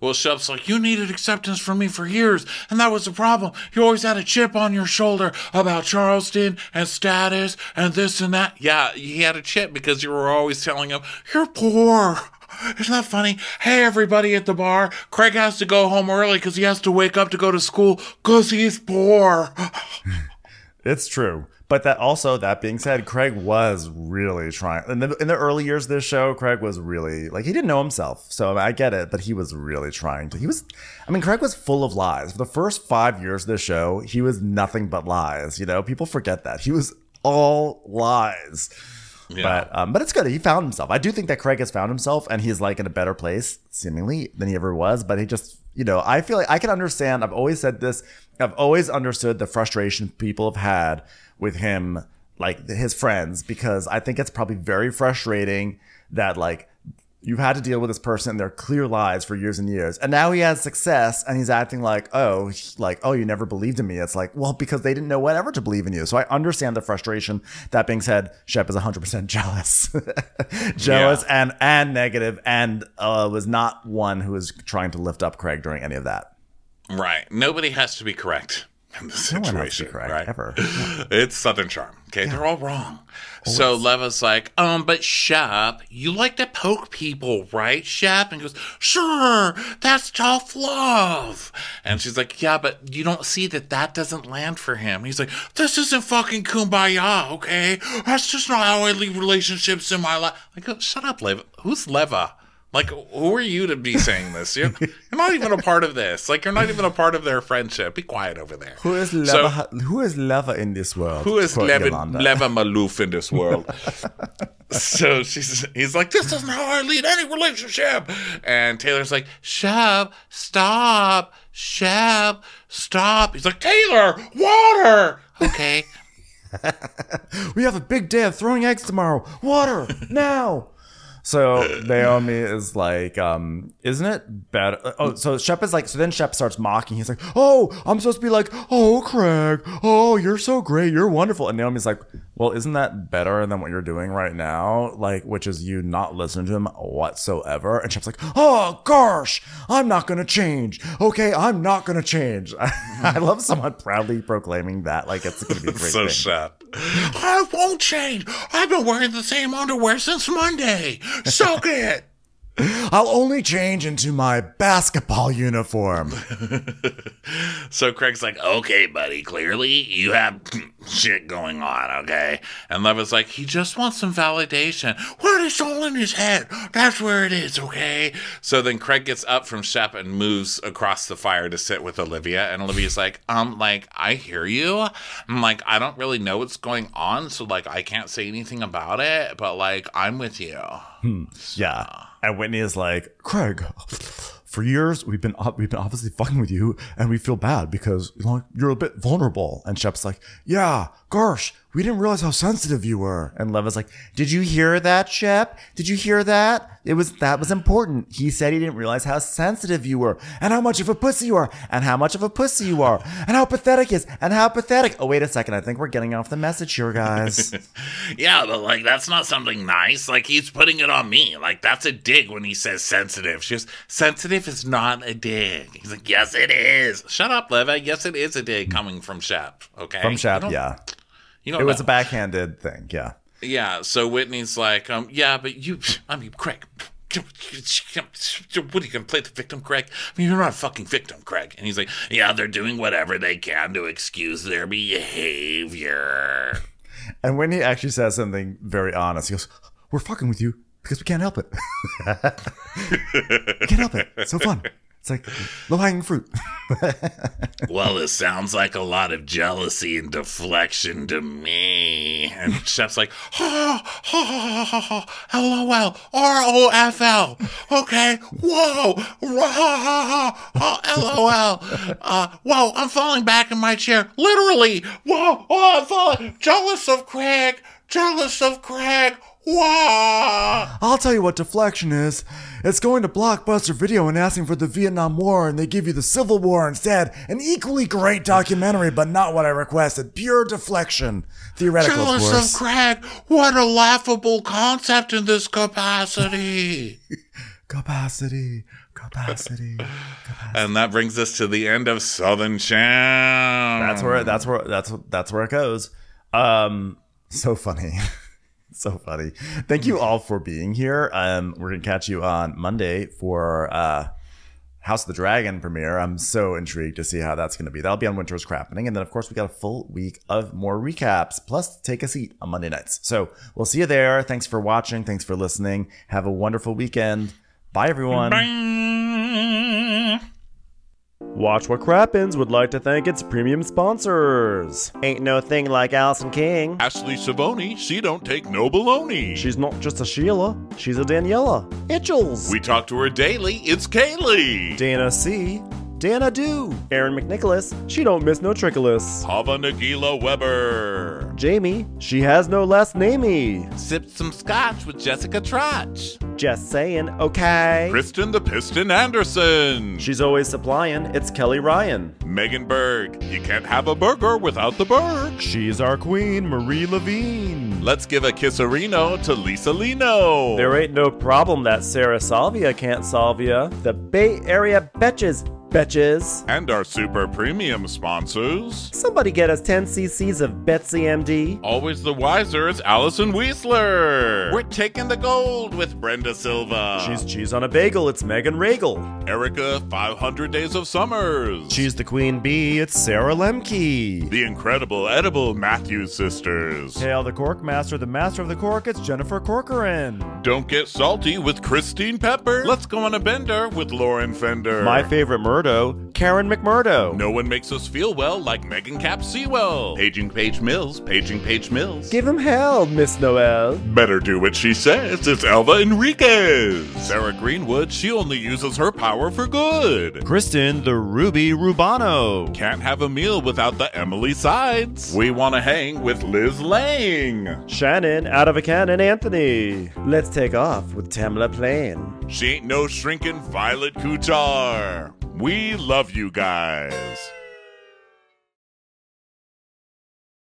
B: Well, Shep's like, you needed acceptance from me for years, and that was the problem. You always had a chip on your shoulder about Charleston and status and this and that. Yeah, he had a chip because you were always telling him, you're poor. Isn't that funny? Hey, everybody at the bar, Craig has to go home early because he has to wake up to go to school because he's poor.
A: It's true. But that also, that being said, Craig was really trying. In the, in the early years of this show, Craig was really, like, he didn't know himself. So I get it, but he was really trying to. He was, I mean, Craig was full of lies. For the first five years of this show, he was nothing but lies. You know, people forget that. He was all lies. Yeah. But um, but it's good. He found himself. I do think that Craig has found himself, and he's like in a better place, seemingly, than he ever was. But he just, you know, I feel like I can understand. I've always said this. I've always understood the frustration people have had with him, like his friends, because I think it's probably very frustrating that like you've had to deal with this person and their clear lies for years and years, and now he has success, and he's acting like, oh, like oh, you never believed in me. It's like, well, because they didn't know whatever to believe in you. So I understand the frustration. That being said, Shep is 100 percent jealous, jealous
B: Yeah.
A: and and negative, and uh, was not one who was trying to lift up Craig during any of that.
B: Right. Nobody has to be correct. In this
A: No one has to
B: situation, right?
A: ever.
B: It's Southern Charm. Okay, they're all wrong. So Leva's like, um, but Shep, you like to poke people, right, Shep? And goes, sure, that's tough love. And she's like, yeah, but you don't see that that doesn't land for him. He's like, this isn't fucking kumbaya, okay? That's just not how I leave relationships in my life. I go, shut up, Leva. Who's Leva? Like, who are you to be saying this? You're, you're not even a part of this. Like, you're not even a part of their friendship. Be quiet over there.
A: Who is
B: So-
A: who is Leva in this world?
B: who is Leva. Leva Malouf in this world? so she's he's like, this isn't how I lead any relationship. And Taylor's like, Shab, stop, Shab, stop. He's like, Taylor, water. Okay.
A: We have a big day of throwing eggs tomorrow. Water now. So Naomi is like, um, isn't it better? Oh, so Shep is like, so then Shep starts mocking. He's like, oh, I'm supposed to be like, oh, Craig, oh, you're so great, you're wonderful. And Naomi's like, well, isn't that better than what you're doing right now? Like, which is you not listening to him whatsoever. And Shep's like, oh gosh, I'm not gonna change. Okay, I'm not gonna change. I love someone proudly proclaiming that, like it's gonna be a great
B: So
A: thing.
B: Shep. I won't change. I've been wearing the same underwear since Monday. Suck it.
A: I'll only change into my basketball uniform.
B: So Craig's like, okay, buddy, clearly you have shit going on, okay? And Leva's like, he just wants some validation. Well, it's all in his head. That's where it is, okay? So then Craig gets up from Shep and moves across the fire to sit with Olivia. And Olivia's like, um, like, I hear you. I'm like, I don't really know what's going on, so like I can't say anything about it, but like I'm with you.
A: Yeah. And Whitney is like, Craig, for years we've been we've been obviously fucking with you, and we feel bad because you know, you're a bit vulnerable. And Shep's like, Yeah, gosh, we didn't realize how sensitive you were. And Leva's like, Did you hear that, Shep? Did you hear that? It was that was important. He said he didn't realize how sensitive you were, and how much of a pussy you are, and how much of a pussy you are, and how pathetic is, and how pathetic. Oh, wait a second. I think we're getting off the message here, guys.
B: Yeah, but like that's not something nice. Like he's putting it on me. Like that's a dig when he says sensitive. She goes, sensitive is not a dig. He's like, yes, it is. Shut up, Leva. Yes, it is a dig coming from Shep. Okay,
A: From Shep, yeah.
B: You don't
A: It was a backhanded thing, yeah.
B: Yeah. So Whitney's like, um, yeah, but you, I mean, Craig. What are you gonna play the victim, Craig? I mean, you're not a fucking victim, Craig. And he's like, yeah, they're doing whatever they can to excuse their behavior.
A: And when he actually says something very honest, he goes, We're fucking with you because we can't help it. we can't help it. It's so fun. It's like low hanging fruit.
B: Well, it sounds like a lot of jealousy and deflection to me. And Chef's like, ha, ha, ha, ha, ha, LOL, R-O-F-L. Okay, whoa, ha, ha, ha, ha, LOL. Uh, whoa, I'm falling back in my chair. Literally, whoa, oh, I'm falling. Jealous of Craig, jealous of Craig. Wow.
A: I'll tell you what deflection is. It's going to Blockbuster Video and asking for the Vietnam War, and they give you the Civil War instead. An equally great documentary, but not what I requested. Pure deflection. Theoretical, of
B: Jealous
A: course.
B: of Craig. What a laughable concept in this capacity.
A: capacity, capacity.
B: And that brings us to the end of Southern Charm.
A: That's where that's where that's that's where it goes. Um, so funny, so funny. Thank you all for being here. Um, we're gonna catch you on Monday for uh, House of the Dragon premiere. I'm so intrigued to see how that's gonna be. That'll be on Winter's Crappening, and then of course we got a full week of more recaps. Plus, take a seat on Monday nights. So we'll see you there. Thanks for watching. Thanks for listening. Have a wonderful weekend. Bye, everyone.
B: Bye.
A: Watch What Crappens would like to thank its premium sponsors. Ain't no thing like Allison King.
D: Ashley Savoni, she don't take no baloney.
A: She's not just a Sheila, she's a Daniela. Itchels.
D: we talk to her daily. It's Kaylee.
A: Dana C. Dana Do. Aaron McNicholas. She don't miss no trickolas.
D: Hava Nagila Weber.
A: Jamie. She has no last namey.
D: Sipped some scotch with Jessica Trotch.
A: Just saying, okay.
D: Kristen the Piston Anderson.
A: She's always supplying. It's Kelly Ryan.
D: Megan Berg. You can't have a burger without the Berg.
A: She's our queen, Marie Levine.
D: Let's give a kisserino to Lisa Lino.
A: There ain't no problem that Sarah Salvia can't solve ya. The Bay Area betches Betches.
D: And our super premium sponsors.
A: Somebody get us 10 cc's of Betsy MD.
D: Always the wiser is Allison Weisler. We're taking the gold with Brenda Silva.
A: She's cheese on a bagel, it's Megan Regal.
D: Erica, 500 Days of Summers.
E: She's the queen bee. It's Sarah Lemke.
D: the incredible edible Matthews sisters.
A: Hail the Cork Master, the Master of the Cork, it's Jennifer Corcoran.
D: Don't get salty with Christine Pepper. Let's go on a bender with Lauren Fender.
A: My favorite Murdo, Karen McMurdo.
D: No one makes us feel well like Megan Cap Sewell. Paging Paige Mills, Paging Paige Mills.
A: Give him hell, Miss Noel.
D: Better do what she says. It's Elva Enriquez. Sarah Greenwood, she only uses her power for good.
E: Kristen, the Ruby Rubano.
D: Can't have a meal without the Emily sides. We want to hang with Liz Lang.
A: Shannon, out of a cannon, Anthony. Let's take off with Tamla Plain.
D: She ain't no shrinking Violet Couture. We love you guys.